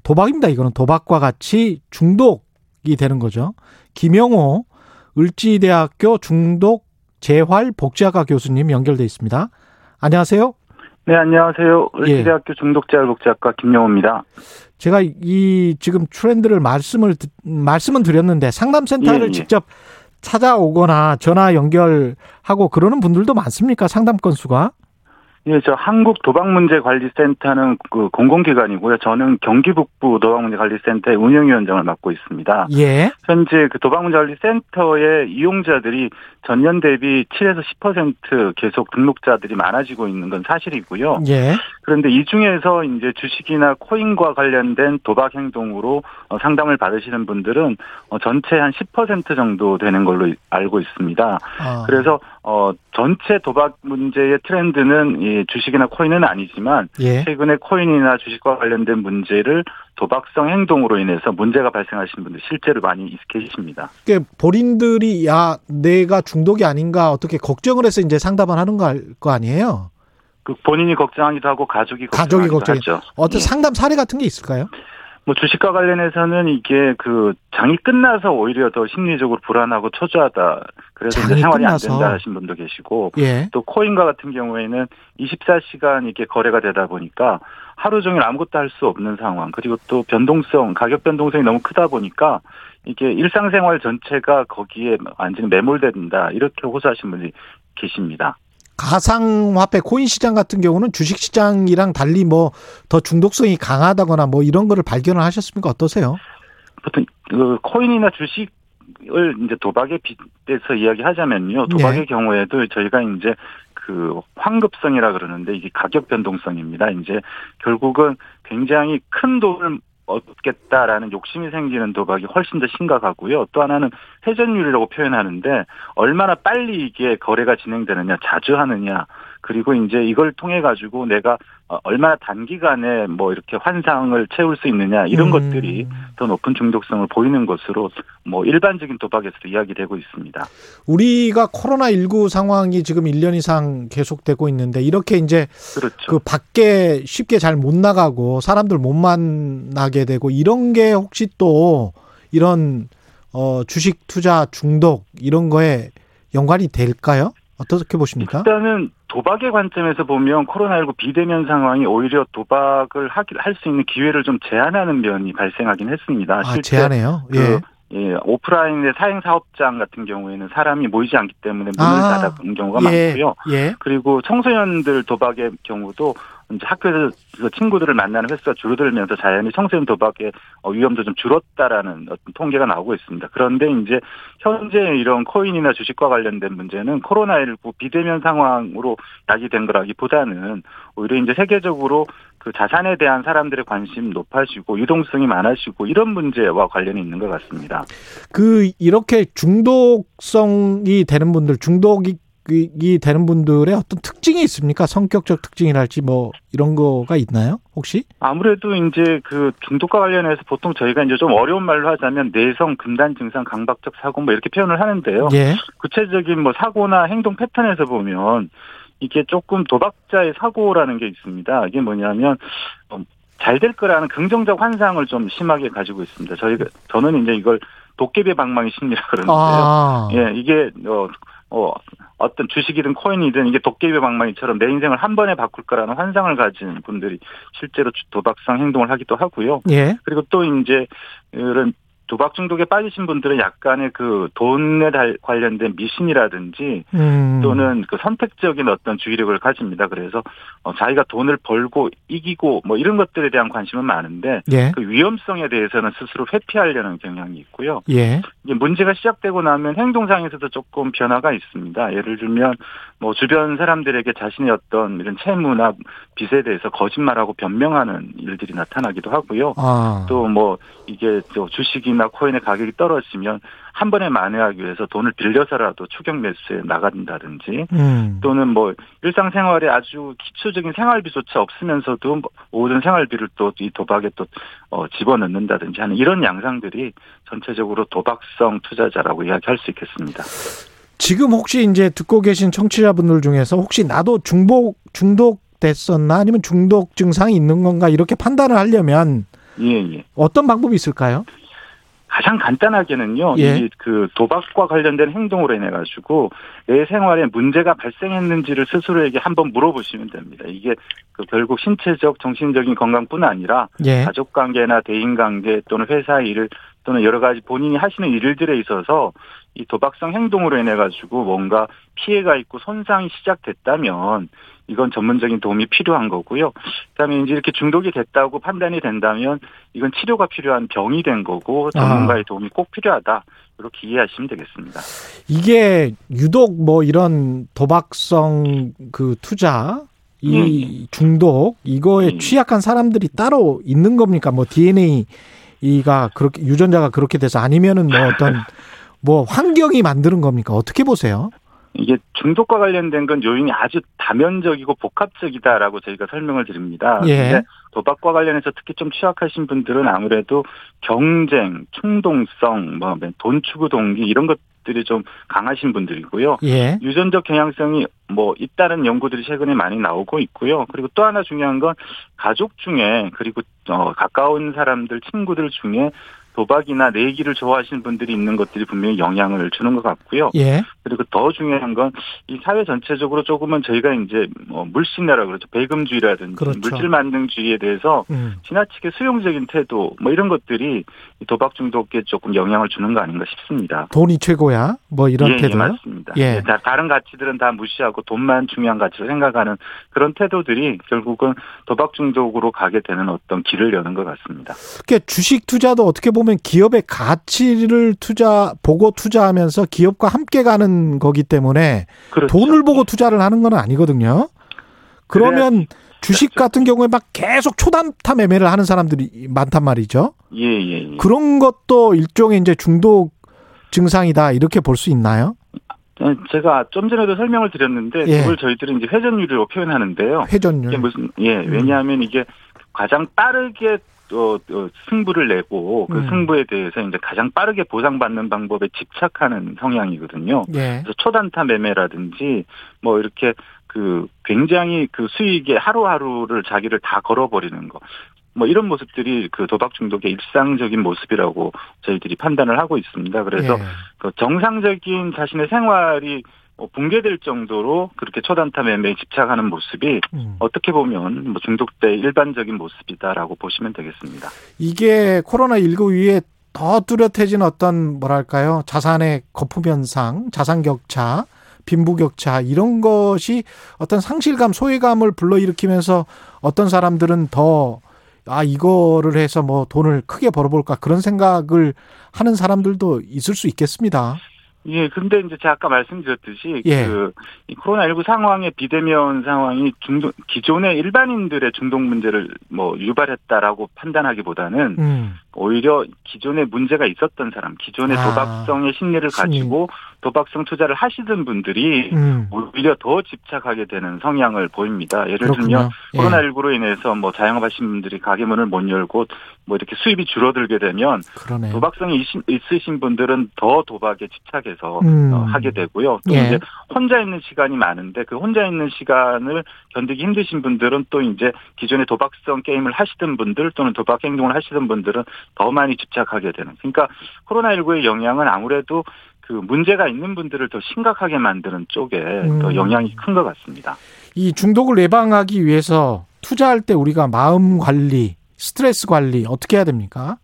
도박입니다. 이거는 도박과 같이 중독이 되는 거죠. 김영호 을지대학교 중독 재활 복지학과 교수님 연결돼 있습니다. 안녕하세요. 네, 안녕하세요. 예. 을지대학교 중독재활복지학과 김영호입니다. 제가 이 지금 트렌드를 말씀을 듣- 말씀은 드렸는데 상담센터를 예, 예. 직접 찾아오거나 전화 연결하고 그러는 분들도 많습니까? 상담 건수가? 예, 저 한국 도박문제관리센터는 그 공공기관이고요. 저는 경기북부 도박문제관리센터의 운영위원장을 맡고 있습니다. 예. 현재 그 도박문제관리센터의 이용자들이 전년 대비 7에서 10% 계속 등록자들이 많아지고 있는 건 사실이고요. 예. 그런데 이 중에서 이제 주식이나 코인과 관련된 도박 행동으로 어, 상담을 받으시는 분들은 어, 전체 한 10% 정도 되는 걸로 알고 있습니다. 아. 그래서 어 전체 도박 문제의 트렌드는 이 주식이나 코인은 아니지만 예. 최근에 코인이나 주식과 관련된 문제를 도박성 행동으로 인해서 문제가 발생하신 분들 실제로 많이 계십니다. 그 본인들이 야 내가 중독이 아닌가 어떻게 걱정을 해서 이제 상담을 하는 거, 아니에요? 그 본인이 걱정하기도 하고 가족이 가족이 걱정하기도 걱정이. 하죠. 어떤 예. 상담 사례 같은 게 있을까요? 뭐 주식과 관련해서는 이게 그 장이 끝나서 오히려 더 심리적으로 불안하고 초조하다. 그래서 이제 생활이 끝나서. 안 된다 하신 분도 계시고 예. 또 코인과 같은 경우에는 24시간 이게 거래가 되다 보니까 하루 종일 아무것도 할 수 없는 상황 그리고 또 변동성 가격 변동성이 너무 크다 보니까 이게 일상생활 전체가 거기에 완전히 매몰된다 이렇게 호소하신 분이 계십니다. 가상화폐 코인 시장 같은 경우는 주식 시장이랑 달리 뭐 더 중독성이 강하다거나 뭐 이런 거를 발견을 하셨습니까? 어떠세요? 보통 그 코인이나 주식 을 이제 도박에 빗대서 이야기하자면요. 도박의 네. 경우에도 저희가 이제 그 환급성이라 그러는데 이게 가격 변동성입니다. 이제 결국은 굉장히 큰 돈을 얻겠다라는 욕심이 생기는 도박이 훨씬 더 심각하고요. 또 하나는 회전율이라고 표현하는데 얼마나 빨리 이게 거래가 진행되느냐, 자주 하느냐, 그리고 이제 이걸 통해 가지고 내가 어, 얼마나 단기간에 뭐 이렇게 환상을 채울 수 있느냐 이런 음. 것들이 더 높은 중독성을 보이는 것으로 뭐 일반적인 도박에서도 이야기되고 있습니다. 우리가 코로나 19 상황이 지금 1년 이상 계속되고 있는데 이렇게 이제 그렇죠. 그 밖에 쉽게 잘 못 나가고 사람들 못 만나게 되고 이런 게 혹시 또 이런 어 주식 투자 중독 이런 거에 연관이 될까요? 어떻게 보십니까? 일단은 도박의 관점에서 보면 코로나19 비대면 상황이 오히려 도박을 할 수 있는 기회를 좀 제한하는 면이 발생하긴 했습니다. 아, 제한해요? 그 예. 예, 오프라인의 사행 사업장 같은 경우에는 사람이 모이지 않기 때문에 문을 아, 닫아본 경우가 예, 많고요. 예. 그리고 청소년들 도박의 경우도 학교에서 친구들을 만나는 횟수가 줄어들면서 자연히 청소년 도박의 어, 위험도 좀 줄었다라는 어떤 통계가 나오고 있습니다. 그런데 이제 현재 이런 코인이나 주식과 관련된 문제는 코로나19 비대면 상황으로 야기된 거라기보다는 오히려 이제 세계적으로 그 자산에 대한 사람들의 관심 높아지고 유동성이 많아지고 이런 문제와 관련이 있는 것 같습니다. 그 이렇게 중독성이 되는 분들 중독이 이 되는 분들의 어떤 특징이 있습니까? 성격적 특징이랄지 뭐 이런 거가 있나요? 혹시? 아무래도 이제 그 중독과 관련해서 보통 저희가 이제 좀 어려운 말로 하자면 내성 금단 증상 강박적 사고 뭐 이렇게 표현을 하는데요. 예. 구체적인 뭐 사고나 행동 패턴에서 보면 이게 조금 도박자의 사고라는 게 있습니다. 이게 뭐냐면 잘 될 거라는 긍정적 환상을 좀 심하게 가지고 있습니다. 저희가 저는 이제 이걸 도깨비 방망이 심리라 그러는데요. 아. 예, 이게 어, 어 어떤 주식이든 코인이든 이게 도깨비 방망이처럼 내 인생을 한 번에 바꿀 거라는 환상을 가진 분들이 실제로 도박성 행동을 하기도 하고요. 예. 그리고 또 이제 이런 도박 중독에 빠지신 분들은 약간의 그 돈에 달- 관련된 미신이라든지 음. 또는 그 선택적인 어떤 주의력을 가집니다. 그래서 어, 자기가 돈을 벌고 이기고 뭐 이런 것들에 대한 관심은 많은데 예. 그 위험성에 대해서는 스스로 회피하려는 경향이 있고요. 예. 이게 문제가 시작되고 나면 행동상에서도 조금 변화가 있습니다. 예를 들면 뭐 주변 사람들에게 자신의 어떤 이런 채무나 빚에 대해서 거짓말하고 변명하는 일들이 나타나기도 하고요. 아. 또뭐 이게 또 주식이 나 코인의 가격이 떨어지면 한 번에 만회하기 위해서 돈을 빌려서라도 추격 매수에 나간다든지 음. 또는 뭐 일상생활에 아주 기초적인 생활비조차 없으면서도 뭐 모든 생활비를 또 이 도박에 또 어, 집어넣는다든지 하는 이런 양상들이 전체적으로 도박성 투자자라고 이야기할 수 있겠습니다. 지금 혹시 이제 듣고 계신 청취자분들 중에서 혹시 나도 중복 중독 됐었나 아니면 중독 증상이 있는 건가 이렇게 판단을 하려면 예, 예. 어떤 방법이 있을까요? 가장 간단하게는요. 예. 이그 도박과 관련된 행동으로 인해 가지고 내 생활에 문제가 발생했는지를 스스로에게 한번 물어보시면 됩니다. 이게 그 결국 신체적, 정신적인 건강뿐 아니라 예. 가족 관계나 대인 관계 또는 회사 일 또는 여러 가지 본인이 하시는 일들에 있어서 이 도박성 행동으로 인해 가지고 뭔가 피해가 있고 손상이 시작됐다면 이건 전문적인 도움이 필요한 거고요. 그다음에 이제 이렇게 중독이 됐다고 판단이 된다면 이건 치료가 필요한 병이 된 거고 전문가의 도움이 꼭 필요하다. 이렇게 이해하시면 되겠습니다. 이게 유독 뭐 이런 도박성 그 투자 이 중독 이거에 취약한 사람들이 따로 있는 겁니까? 뭐 DNA가 그렇게 유전자가 그렇게 돼서 아니면은 뭐 어떤 뭐 환경이 만드는 겁니까? 어떻게 보세요? 이게 중독과 관련된 건 요인이 아주 다면적이고 복합적이다라고 저희가 설명을 드립니다. 예. 도박과 관련해서 특히 좀 취약하신 분들은 아무래도 경쟁, 충동성, 뭐 돈 추구 동기 이런 것들이 좀 강하신 분들이고요. 예. 유전적 경향성이 뭐 있다는 연구들이 최근에 많이 나오고 있고요. 그리고 또 하나 중요한 건 가족 중에 그리고 어 가까운 사람들, 친구들 중에 도박이나 내기를 좋아하시는 분들이 있는 것들이 분명히 영향을 주는 것 같고요. 예. 그리고 더 중요한 건 이 사회 전체적으로 조금은 저희가 이제 뭐 물신내라 그러죠. 배금주의라든지 그렇죠. 물질 만능주의에 대해서 음. 지나치게 수용적인 태도 뭐 이런 것들이 이 도박 중독에 조금 영향을 주는 거 아닌가 싶습니다. 돈이 최고야. 뭐 이런 예, 태도. 예, 맞습니다. 예. 예, 다- 다른 가치들은 다 무시하고 돈만 중요한 가치로 생각하는 그런 태도들이 결국은 도박 중독으로 가게 되는 어떤 길을 여는 것 같습니다. 그게 주식 투자도 어떻게 보면 기업의 가치를 투자 보고 투자하면서 기업과 함께 가는 거기 때문에 그렇죠. 돈을 보고 투자를 하는 건 아니거든요. 그러면 주식 같은 경우에 막 계속 초단타 매매를 하는 사람들이 많단 말이죠. 예, 예, 예. 그런 것도 일종의 이제 중독 증상이다 이렇게 볼 수 있나요? 어, 제가 좀 전에도 설명을 드렸는데 예. 그걸 저희들은 이제 회전율이라고 표현하는데요. 회전율. 이게 무슨 예 왜냐하면 이게 가장 빠르게 어, 어, 승부를 내고 그 음. 승부에 대해서 이제 가장 빠르게 보상받는 방법에 집착하는 성향이거든요. 예. 그래서 초단타 매매라든지 뭐 이렇게 그 굉장히 그 수익의 하루하루를 자기를 다 걸어버리는 거. 뭐 이런 모습들이 그 도박 중독의 일상적인 모습이라고 저희들이 판단을 하고 있습니다. 그래서 예. 그 정상적인 자신의 생활이 어, 붕괴될 정도로 그렇게 초단타 매매에 집착하는 모습이 음. 어떻게 보면 뭐 중독자의 일반적인 모습이다라고 보시면 되겠습니다. 이게 코로나 19 위에 더 뚜렷해진 어떤 뭐랄까요 자산의 거품 현상, 자산 격차, 빈부 격차 이런 것이 어떤 상실감, 소외감을 불러일으키면서 어떤 사람들은 더 아, 이거를 해서 뭐 돈을 크게 벌어볼까 그런 생각을 하는 사람들도 있을 수 있겠습니다. 예, 근데 이제 제가 아까 말씀드렸듯이 예. 그 코로나19 상황의 비대면 상황이 중독 기존의 일반인들의 중독 문제를 뭐 유발했다라고 판단하기보다는 음. 오히려 기존에 문제가 있었던 사람, 기존의 아, 도박성의 심리를 심리. 가지고 도박성 투자를 하시던 분들이 음. 오히려 더 집착하게 되는 성향을 보입니다. 예를 그렇군요. 들면 예. 코로나19로 인해서 뭐 자영업하신 분들이 가게 문을 못 열고 뭐 이렇게 수입이 줄어들게 되면 그러네. 도박성이 있- 있으신 분들은 더 도박에 집착해서 음. 어, 하게 되고요. 또 예. 이제 혼자 있는 시간이 많은데 그 혼자 있는 시간을 견디기 힘드신 분들은 또 이제 기존에 도박성 게임을 하시던 분들 또는 도박 행동을 하시던 분들은 더 많이 집착하게 되는. 그러니까 코로나19의 영향은 아무래도 그 문제가 있는 분들을 더 심각하게 만드는 쪽에 더 음. 영향이 큰 것 같습니다. 이 중독을 예방하기 위해서 투자할 때 우리가 마음 관리, 스트레스 관리 어떻게 해야 됩니까?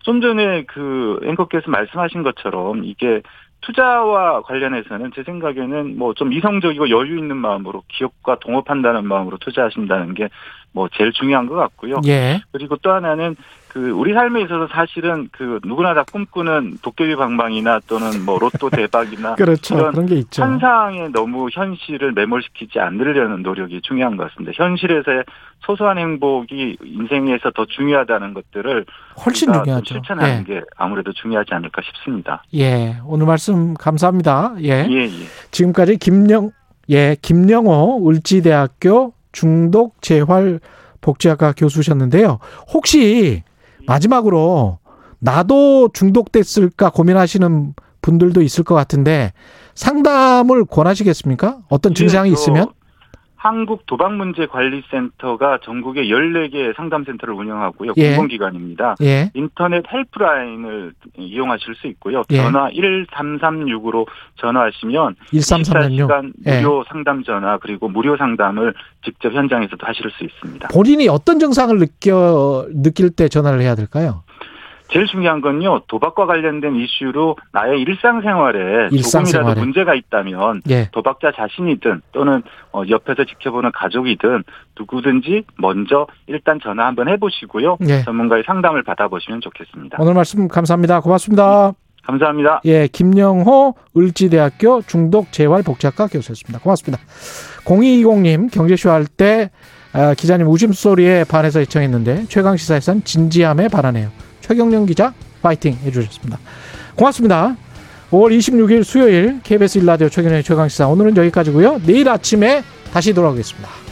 좀 전에 그 앵커께서 말씀하신 것처럼 이게 투자와 관련해서는 제 생각에는 뭐 좀 이성적이고 여유 있는 마음으로 기업과 동업한다는 마음으로 투자하신다는 게 뭐 제일 중요한 것 같고요. 예. 그리고 또 하나는 그 우리 삶에 있어서 사실은 그 누구나 다 꿈꾸는 도깨비 방망이나 또는 뭐 로또 대박이나 그렇죠. 이런 그런 게 있죠. 환상에 너무 현실을 매몰시키지 않으려는 노력이 중요한 것 같습니다. 현실에서의 소소한 행복이 인생에서 더 중요하다는 것들을 훨씬 중요하죠. 실천하는 예. 게 아무래도 중요하지 않을까 싶습니다. 예, 오늘 말씀 감사합니다. 예. 예, 예. 지금까지 김영, 예, 김영호 을지대학교 중독 재활 복지학과 교수셨는데요. 혹시 마지막으로 나도 중독됐을까 고민하시는 분들도 있을 것 같은데 상담을 권하시겠습니까? 어떤 증상이 예, 저 있으면? 한국 도박 문제 관리센터가 전국에 14개 상담 센터를 운영하고요. 예. 공공기관입니다. 예. 인터넷 helpline을 이용하실 수 있고요. 예. 전화 1336으로 전화하시면 1336. 24시간 예. 무료 상담 전화 그리고 무료 상담을 직접 현장에서도 하실 수 있습니다. 본인이 어떤 증상을 느껴 느낄 때 전화를 해야 될까요? 제일 중요한 건요. 도박과 관련된 이슈로 나의 일상생활에 일상생활에. 조금이라도 문제가 있다면 예. 도박자 자신이든 또는 어, 옆에서 지켜보는 가족이든 누구든지 먼저 일단 전화 한번 해보시고요. 예. 전문가의 상담을 받아보시면 좋겠습니다. 오늘 말씀 감사합니다. 고맙습니다. 감사합니다. 예, 김영호 을지대학교 중독재활복지학과 교수였습니다. 고맙습니다. 0220님 경제쇼 할때 아, 기자님 웃음소리에 반해서 애청했는데 최강 시사에선 진지함에 반하네요. 최경련 기자 파이팅 해주셨습니다. 고맙습니다. 5월 26일 수요일 KBS 일라디오 최경련의 최강 시사 오늘은 여기까지고요. 내일 아침에 다시 돌아오겠습니다.